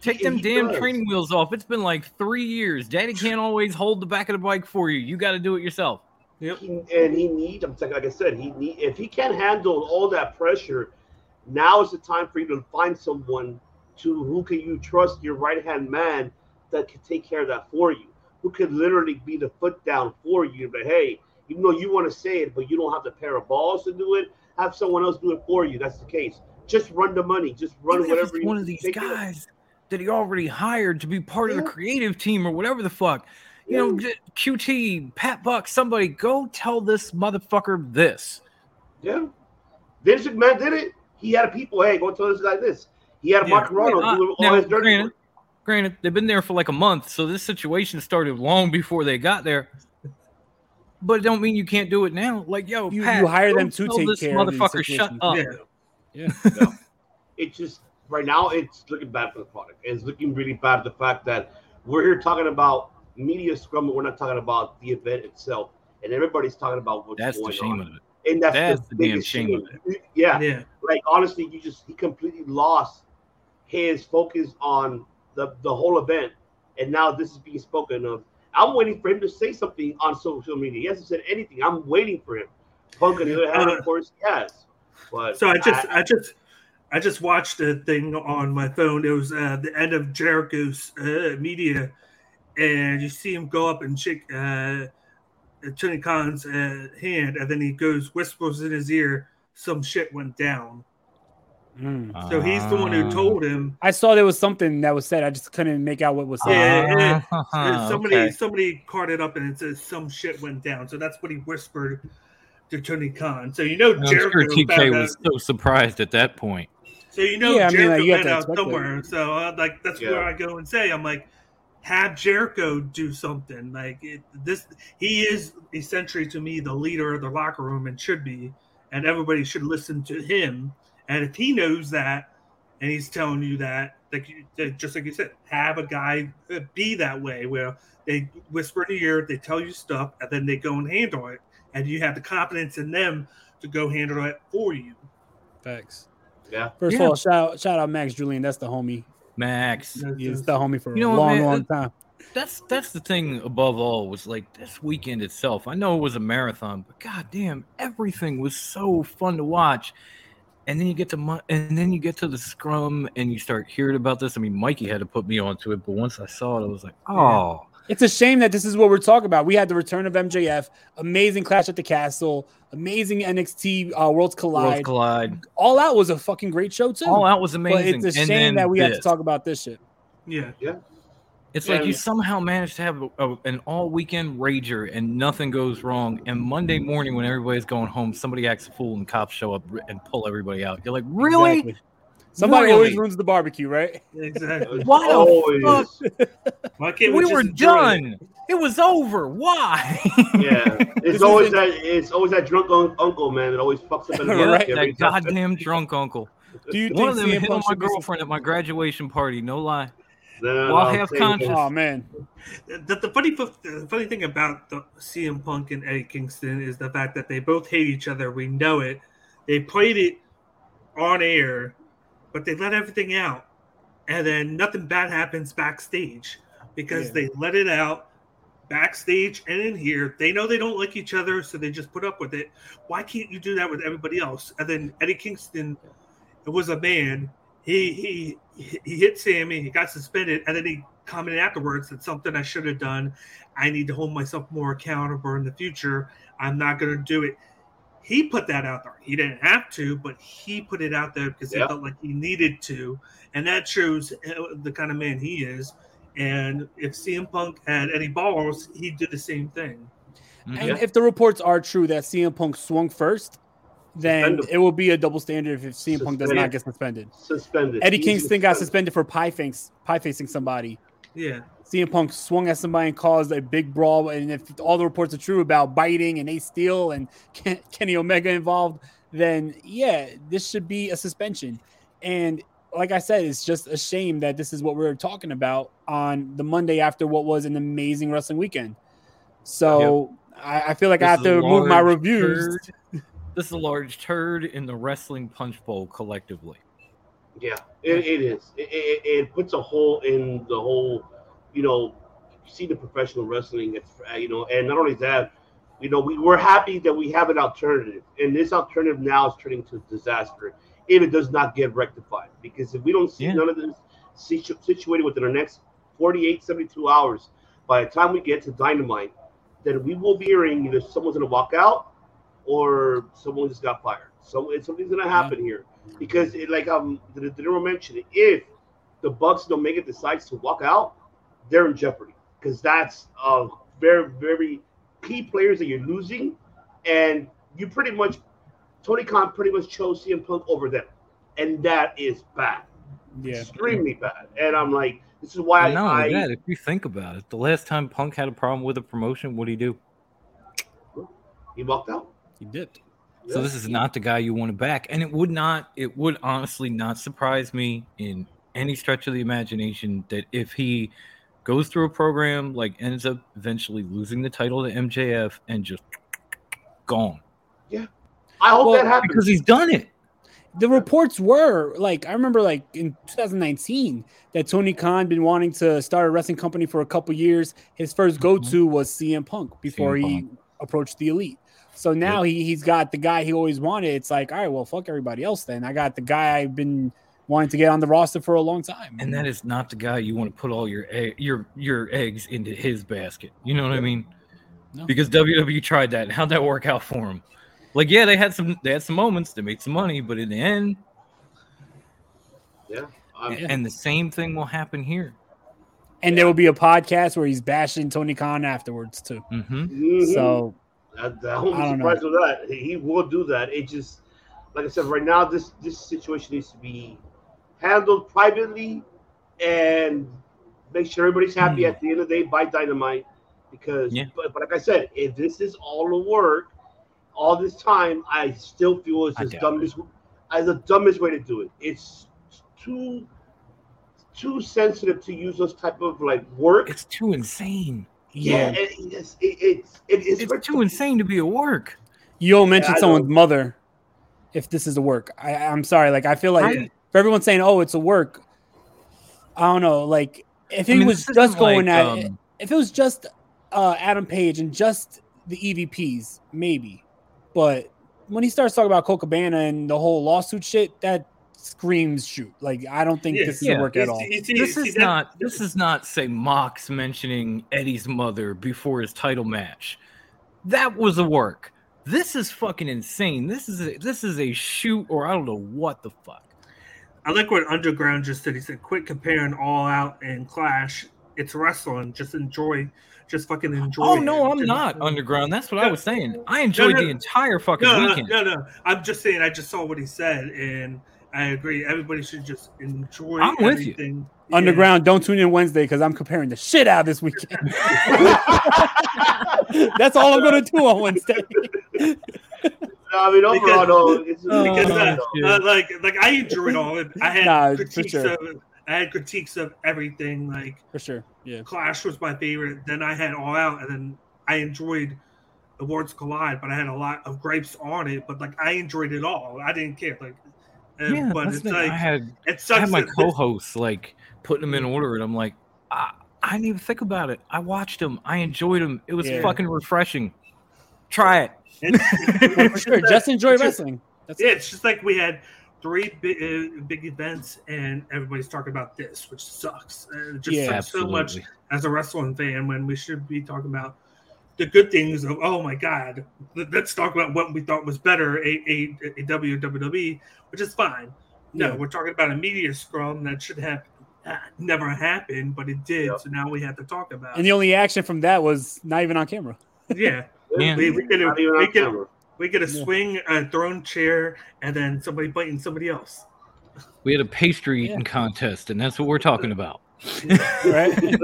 Take them he damn does. training wheels off. It's been like three years. Daddy can't always hold the back of the bike for you. You got to do it yourself. Yep. He- and he need. I'm saying, like I said, he need. If he can't handle all that pressure, now is the time for you to find someone to who can you trust your right hand man that can take care of that for you, who could literally be the foot down for you. But hey, even though you want to say it, but you don't have the pair of balls to do it, have someone else do it for you. That's the case. Just run the money. Just run Even whatever you one of these guys that he already hired to be part of the creative team or whatever the fuck. You know, QT, Pat Buck, somebody go tell this motherfucker this. Yeah. Vince McMahon did it. He had people, hey, go tell this guy this. He had Yeah. Mark Ronald Uh, do all now, his dirty granted, work. granted, they've been there for like a month, so this situation started long before they got there. But it don't mean you can't do it now. Like, yo, You- Pat, you hire them to tell take this care of motherfucker. Shut up. Yeah. Yeah. It's just right now it's looking bad for the product. It's looking really bad the fact that we're here talking about media scrum, but we're not talking about the event itself. And everybody's talking about what's That's the going shame on. of it. And that's, That's the, the damn biggest shame of it. Yeah. Yeah. Like honestly, you just he completely lost his focus on the the whole event, and now this is being spoken of. I'm waiting for him to say something on social media. He hasn't said anything. I'm waiting for him. Punk on the other hand, Uh, of course, he has. But So I just, I, just, I just watched a thing on my phone. It was uh, the end of Jericho's uh, media, and you see him go up and shake uh, Tony Khan's uh, hand, and then he goes whispers in his ear, "Some shit went down." Mm. So he's the one who told him. I saw there was something that was said. I just couldn't make out what was said. Yeah, yeah, yeah. Ah, somebody, okay. somebody caught it up, and it says some shit went down. So that's what he whispered to Tony Khan. So you know I'm sure TK found was out- so surprised at that point. So you know Yeah, I mean, Jericho like, you went out expect it. somewhere. So uh, like that's Yeah. where I go and say I'm like, have Jericho do something. Like it, this, he is essentially to me the leader of the locker room and should be, and everybody should listen to him. And if he knows that, and he's telling you that, like you, just like you said, have a guy uh, be that way where they whisper in your ear, they tell you stuff, and then they go and handle it, and you have the confidence in them to go handle it for you. Facts. yeah. First Yeah. of all, shout shout out Max Julian. That's the homie. Max. He's the homie for You a know what, long, man? long time. That's that's the thing above all was like this weekend itself. I know it was a marathon, but goddamn, everything was so fun to watch. And then you get to and then you get to the scrum and you start hearing about this. I mean, Mikey had to put me onto it, but once I saw it, I was like, oh, It's a shame that this is what we're talking about. We had the return of MJF, amazing Clash at the Castle, amazing NXT uh, Worlds Collide. Worlds collide. All Out was a fucking great show too. All Out was amazing. But amazing. it's a And shame that we have to talk about this shit. Yeah. Yeah. It's like you And- somehow managed to have a, a- an all weekend rager and nothing goes wrong. And Monday morning, when everybody's going home, somebody acts a fool and cops show up and pull everybody out. You're like, really? Exactly. Somebody Really? always ruins the barbecue, right? Exactly. Why the fuck? Why can't We just were enjoy it? done. It was over. Why? Yeah, it's always that. It's always that drunk un- uncle man that always fucks up. Right. Right. that goddamn drunk uncle. Do you One think of them CM hit on my girlfriend at my graduation party. No lie. No, While no, half conscious. Oh man, The, the funny the funny thing about the CM Punk and Eddie Kingston is the fact that they both hate each other. We know it. They played it on air, but they let everything out, and then nothing bad happens backstage because Yeah. they let it out backstage and in here. They know they don't like each other, so they just put up with it. Why can't you do that with everybody else? And then Eddie Kingston it was a man. He he he hit Sammy. He got suspended, and then he commented afterwards that something I should have done. I need to hold myself more accountable in the future. I'm not going to do it. He put that out there. He didn't have to, but he put it out there because he Yeah. felt like he needed to, and that shows uh, the kind of man he is. And if CM Punk had any balls, he'd do the same thing. and Yeah. if the reports are true that CM Punk swung first, then it will be a double standard if CM Punk does not get suspended. Suspended. Eddie Easy Kingston got suspended. suspended for pie face pie facing somebody. Yeah. CM Punk swung at somebody and caused a big brawl. And if all the reports are true about biting and Ace Steel and Ken- Kenny Omega involved, then yeah, this should be a suspension. And like I said, it's just a shame that this is what we're talking about on the Monday after what was an amazing wrestling weekend. So I, I feel like I have to remove my large reviews. turd. This is a large turd in the wrestling punch bowl collectively. Yeah, it, it is. It, it, it puts a hole in the whole, you know, see the professional wrestling. It's you know, and not only that, you know, we we're happy that we have an alternative, and this alternative now is turning to disaster if it does not get rectified. Because if we don't see Yeah. none of this situ- situated within the next 48, 72 hours, by the time we get to Dynamite, then we will be hearing either someone's going to walk out or someone just got fired. So something's going to happen here because, it, like um, the, the mentioned, if the Bucks and Omega decides to walk out, they're in jeopardy because that's uh very very key players that you're losing, and you pretty much Tony Khan pretty much chose CM Punk over them, and that is bad, Yeah. extremely bad. And I'm like, this is why And not I, only that, if you think about it, the last time Punk had a problem with a promotion, what did he do? he walked out. He dipped. So this is not the guy you want to back, and it would not. It would honestly not surprise me in any stretch of the imagination that if he goes through a program like ends up eventually losing the title to MJF and just gone Yeah, I hope Well, that happens because he's done it. the reports were like I remember like in 2019 that Tony Khan been wanting to start a wrestling company for a couple years. His first go to mm-hmm. was CM Punk before CM he approached the elite. So now he he's got the guy he always wanted. It's like, all right, well, fuck everybody else then. I got the guy I've been wanting to get on the roster for a long time. And that is not the guy you want to put all your egg, your your eggs into his basket. You know what I mean? No. Because WWE tried that. and How'd that work out for him? Like, yeah, they had some they had some moments, they made some money, but in the end, yeah. Um, and the same thing will happen here. And there will be a podcast where he's bashing Tony Khan afterwards too. Mm-hmm. Mhm. So I, I won't I be don't know. surprised with that. He he will do that. It just, like I said, right now this this situation needs to be handled privately and make sure everybody's happy Hmm. at the end of the day by Dynamite. Because, Yeah. but, but like I said, if this is all the work, all this time, I still feel it's the doubt dumbest, as the dumbest way to do it. It's too too sensitive to use those type of like work. It's too insane. yeah, it, it's it, it's it, it's, It's too insane to be a work. you'll mention I know. someone's mother if this is a work. I, I'm sorry. Like I feel like Right. For everyone saying, "Oh, it's a work," I don't know. Like if I he mean, was just going like, at, um, if it was just uh, Adam Page and just the EVPs, maybe. But when he starts talking about Colt Cabana and the whole lawsuit shit, that screams shoot. Like I don't think Yeah. this is a work at all. this is not this is not say Mox mentioning Eddie's mother before his title match. That was a work. This is fucking insane. This is a, this is a shoot or I don't know what the fuck. I like what Underground just said. He said, "Quit comparing All Out and Clash. It's wrestling. Just enjoy. Just fucking enjoy." Oh no, it. I'm Just- not underground. That's what I was saying. I enjoyed no. the entire fucking No, no, weekend. no, no. I'm just saying. I just saw what he said, and I agree. Everybody should just enjoy. I'm with you. everything. Yeah. Underground, don't tune in Wednesday because I'm comparing the shit out this weekend. That's all I'm gonna do on Wednesday. I mean, overall, though, it's because Oh, uh, shit. uh, like like I enjoyed all of it. I had Nah, critiques sure. of I had critiques of everything. Like For sure. Yeah. Clash was my favorite. Then I had All Out, and then I enjoyed Worlds Collide, but I had a lot of gripes on it. But like I enjoyed it all. I didn't care. Like, uh, Yeah, but it's the- like I had it I had my that co-hosts like putting them in order, and I'm like, I, I didn't even think about it. I watched them. I enjoyed them. It was Yeah. fucking refreshing. Try it. It's- For sure. Just enjoy it's wrestling. That's yeah, it's just like we had three big, uh, big events, and everybody's talking about this, which sucks. And it just Yeah. sucks so much as a wrestling fan when we should be talking about the good things of oh my god. let- Let's talk about what we thought was better a a, a WWE, which is fine. No, Yeah. we're talking about a media scrum that should have uh, never happened, but it did. So now we have to talk about. And the only action from that was not even on camera. Yeah. Yeah. We, we get a, we on get camera. we get a Yeah. swing, a thrown chair, and then somebody biting somebody else. We had a pastry eating contest, and that's what we're talking about. right?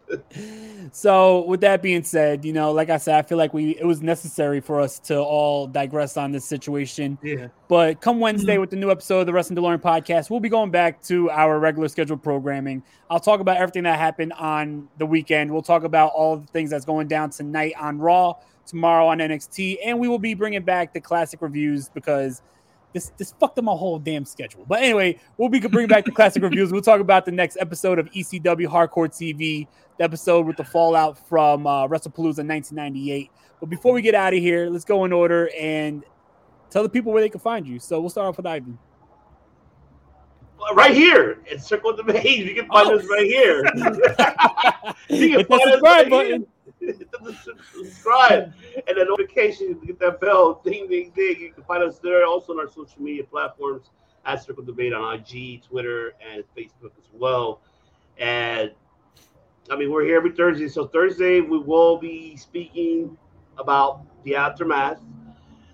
so with that being said, you know, like I said, I feel like we it was necessary for us to all digress on this situation. Yeah. But come Wednesday with the new episode of the Wrestling DeLorean podcast, we'll be going back to our regular scheduled programming. I'll talk about everything that happened on the weekend. We'll talk about all the things that's going down tonight on Raw. Tomorrow on NXT, and we will be bringing back the classic reviews because this this fucked up my whole damn schedule. But anyway, we'll be bringing back the classic reviews. We'll talk about the next episode of ECW Hardcore TV, the episode with the fallout from uh, WrestlePalooza 1998. But before we get out of here, let's go in order and tell the people where they can find you. So we'll start off with Ivan. Right here at Circle of Debate. You can find Oh. us right here. you can Hit find us right button. here. Subscribe and the notification to get that bell. Ding, ding, ding. You can find us there also on our social media platforms at Circle Debate on IG, Twitter, and Facebook as well. And I mean, we're here every Thursday. So Thursday we will be speaking about the aftermath,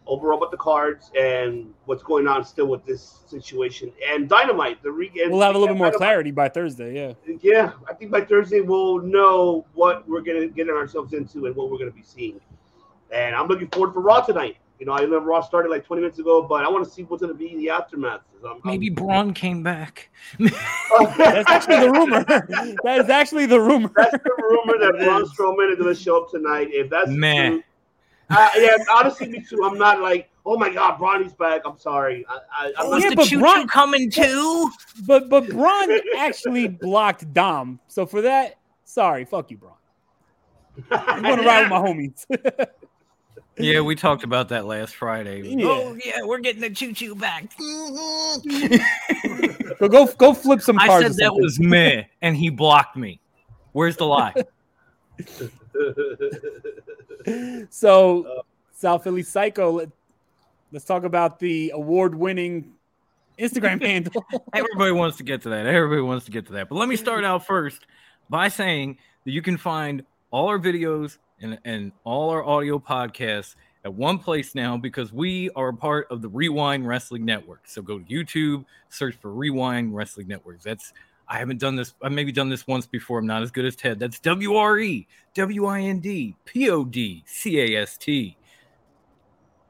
overall about the cards, and what's going on still with this situation. And Dynamite, the re- We'll have a little bit more Dynamite- clarity by Thursday. Yeah. yeah, I think by Thursday we'll know what we're gonna get ourselves into and what we're gonna be seeing. And I'm looking forward for Raw tonight. You know, I know Raw started like 20 minutes ago, but I want to see what's gonna be the aftermath. I'm- Maybe Braun came back. That's actually the rumor. that is actually the rumor. That's the rumor that Braun Strowman is gonna show up tonight. If that's Meh. true, uh, yeah, honestly, me too. I'm not like, oh my god, Bronny's back. I'm sorry. I, I, I'm not yeah, but Braun coming too. But but Braun actually blocked Dom. So for that, sorry, fuck you, Braun. I'm gonna ride with my homies. Yeah, we talked about that last Friday. Yeah. Oh yeah, we're getting the choo choo back. go go go flip some cards. I said that was meh, and he blocked me. Where's the lie? so South Philly Sycho. Let, us talk about the award-winning Instagram handle. Everybody wants to get to that. Everybody wants to get to that. But let me start out first by saying that you can find all our videos and, and all our audio podcasts at one place now because we are a part of the Rewind Wrestling Network. So go to YouTube, search for Rewind Wrestling Networks. That's I haven't done this. I've maybe done this once before. I'm not as good as Ted. That's W R E W I N D P O D C A S T.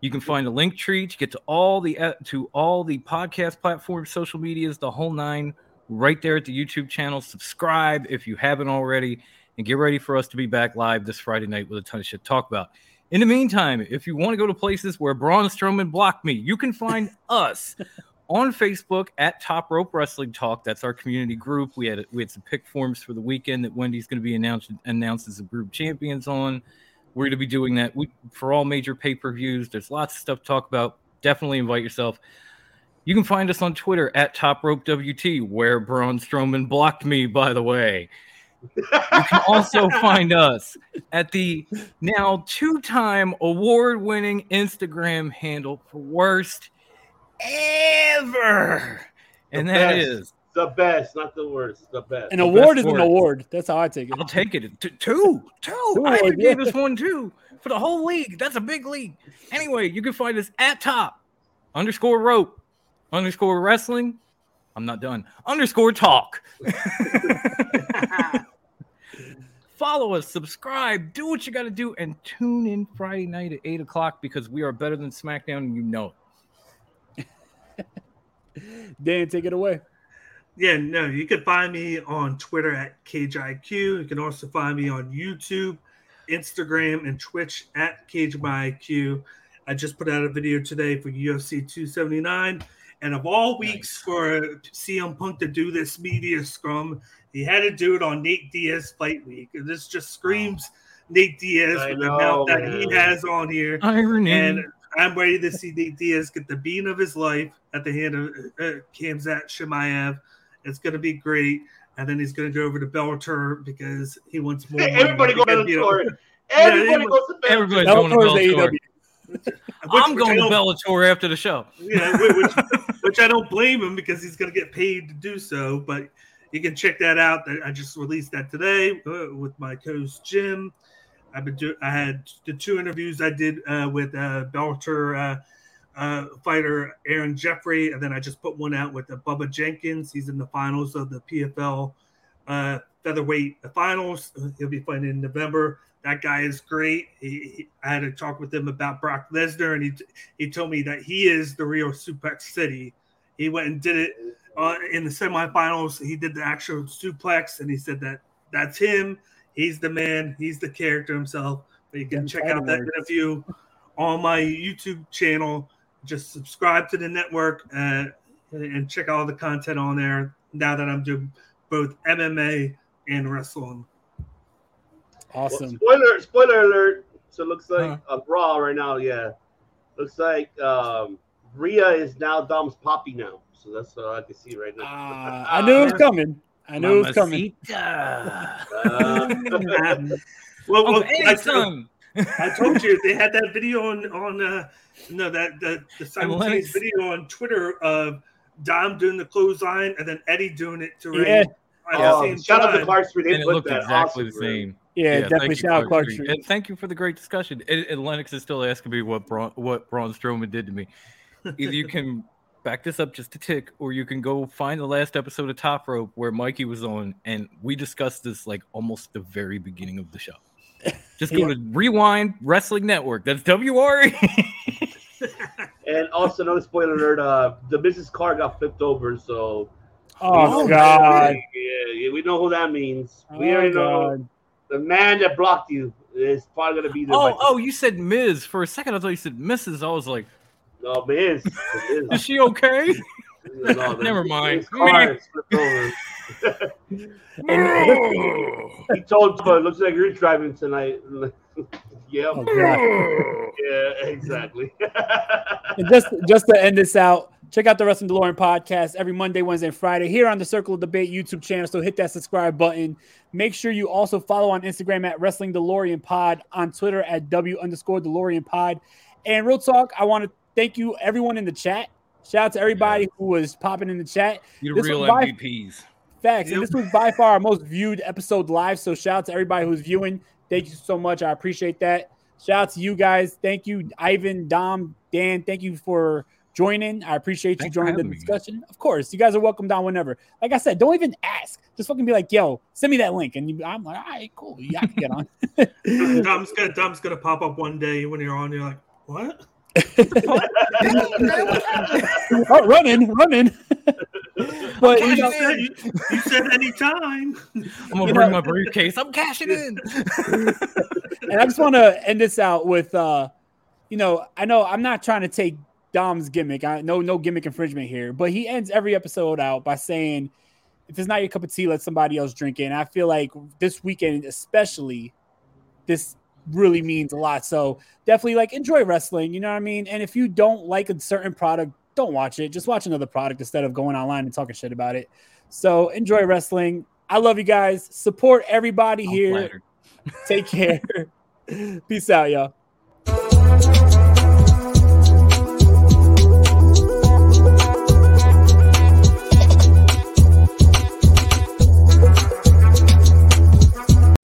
You can find a link tree to get to all the uh, to all the podcast platforms, social medias, the whole nine, right there at the YouTube channel. Subscribe if you haven't already, and get ready for us to be back live this Friday night with a ton of shit to talk about. In the meantime, if you want to go to places where Braun Strowman blocked me, you can find us on Facebook at Top Rope Wrestling Talk. That's our community group. We had we had some pick forms for the weekend that Wendy's going to be announced announced as a group champions on. We're going to be doing that we, for all major pay per views. There's lots of stuff to talk about. Definitely invite yourself. You can find us on Twitter at Top Rope WT, where Braun Strowman blocked me, by the way. You can also find us at the now two time award winning Instagram handle for worst ever. And The that best. is the best, not the worst. The best. An The award best is an award. That's how I take it. I'll take it. T- two. Two. Two I even gave yeah. us one too for the whole league. That's a big league. Anyway, you can find us at top underscore rope underscore wrestling. I'm not done. Underscore talk. Follow us, subscribe, do what you got to do, and tune in Friday night at 8 o'clock because we are better than SmackDown and you know it. Dan, take it away. Yeah, no, you can find me on Twitter at CageIQ. You can also find me on YouTube, Instagram, and Twitch at CageMyIQ. I just put out a video today for UFC 279. And of all weeks for CM Punk to do this media scrum, he had to do it on Nate Diaz fight week. And this just screams Nate Diaz I with the know, mouth that he has on here. Irony. And I'm ready to see Nate Diaz get the bean of his life at the hand of uh, Khamzat Chimaev. It's going to be great. And then he's going to go over to Bellator because he wants more. Hey, everybody go to Because, you Bellator. Everybody he- goes to Bellator. Everybody's going to Bellator's Bellator. AEW. I'm which going to don't- Bellator after the show. yeah, which, which I don't blame him because he's going to get paid to do so. But you can check that out. I just released that today uh, with my co-host Jim. I've been do- I had the two interviews I did uh, with uh, Bellator uh, uh, fighter Aaron Jeffery, and then I just put one out with uh, Bubba Jenkins. He's in the finals of the PFL uh, featherweight finals. He'll be fighting in November. That guy is great. He, he- I had a talk with him about Brock Lesnar, and he he told me that he is the real Suplex City. He went and did it in the semifinals. He did the actual suplex, and he said that that's him. He's the man. He's the character himself. You can check out that words. interview on my YouTube channel. Just subscribe to the network uh, and check all the content on there. Now that I'm doing both MMA and wrestling. Awesome. Well, spoiler, spoiler alert. So it looks like a Raw right now. Yeah, looks like um, Rhea is now Dom's poppy now. So that's what I can see right now. Uh, I knew it was coming. I knew it was coming. Uh, Well, well Uncle I, told. I told you they had that video on on uh, no that the, the simultaneous video on Twitter of Dom doing the clothesline and then Eddie doing it to Ray. Yeah. at Oh, the shout out to time. Clark Street. They and it put looked that exactly awesome, the man. same. Yeah, thank definitely you, shout out Clark Street. And thank you for the great discussion. And, and Lennox is still asking me what Braun, what Braun Strowman did to me. Either you can back this up just a tick, or you can go find the last episode of Top Rope where Mikey was on, and we discussed this like almost the very beginning of the show. Just go Yeah. to Rewind Wrestling Network. That's WRE. And also another spoiler alert: uh, the business card got flipped over. So Oh, Yeah, God. yeah, yeah, we know who that means. We Oh, already know the man that blocked you is probably gonna be there. oh, oh, you said Ms. For a second, I thought you said Mrs. I was like, no, Miz. is she okay? No, Never mind. His car is flipped over. he told Bud, looks like you're driving tonight. yep. Oh, yeah, exactly. And just just to end this out, check out the Wrestling DeLorean podcast every Monday, Wednesday, and Friday here on the Circle of Debate YouTube channel. So hit that subscribe button. Make sure you also follow on Instagram at Wrestling DeLorean Pod, on Twitter at W underscore DeLorean Pod. And real talk, I want to thank you everyone in the chat. Shout out to everybody who was popping in the chat. You This the real by- MVPs. Facts. And this was by far our most viewed episode live. So shout out to everybody who's viewing. Thank you so much. I appreciate that. Shout out to you guys. Thank you, Ivan, Dom, Dan. Thank you for joining. I appreciate you Thanks for joining the having me. discussion. Of course, you guys are welcome down whenever. Like I said, don't even ask. Just fucking be like, yo, send me that link. And you, I'm like, all right, cool. Yeah, I can get on. Dom's gonna Dom's gonna pop up one day when you're on. You're like, what? Oh, running, running. but you you, know, said, you, you said anytime. I'm gonna You bring know- my briefcase. I'm cashing in. and I just want to end this out with, uh, you know, I know I'm not trying to take Dom's gimmick. I know no gimmick infringement here, but he ends every episode out by saying, "If it's not your cup of tea, let somebody else drink it." And I feel like this weekend, especially, this really means a lot. So definitely, like, enjoy wrestling. You know what I mean? And if you don't like a certain product, don't watch it. Just watch another product instead of going online and talking shit about it. So enjoy wrestling. I love you guys. Support everybody I'm here. Take care. Peace out, y'all.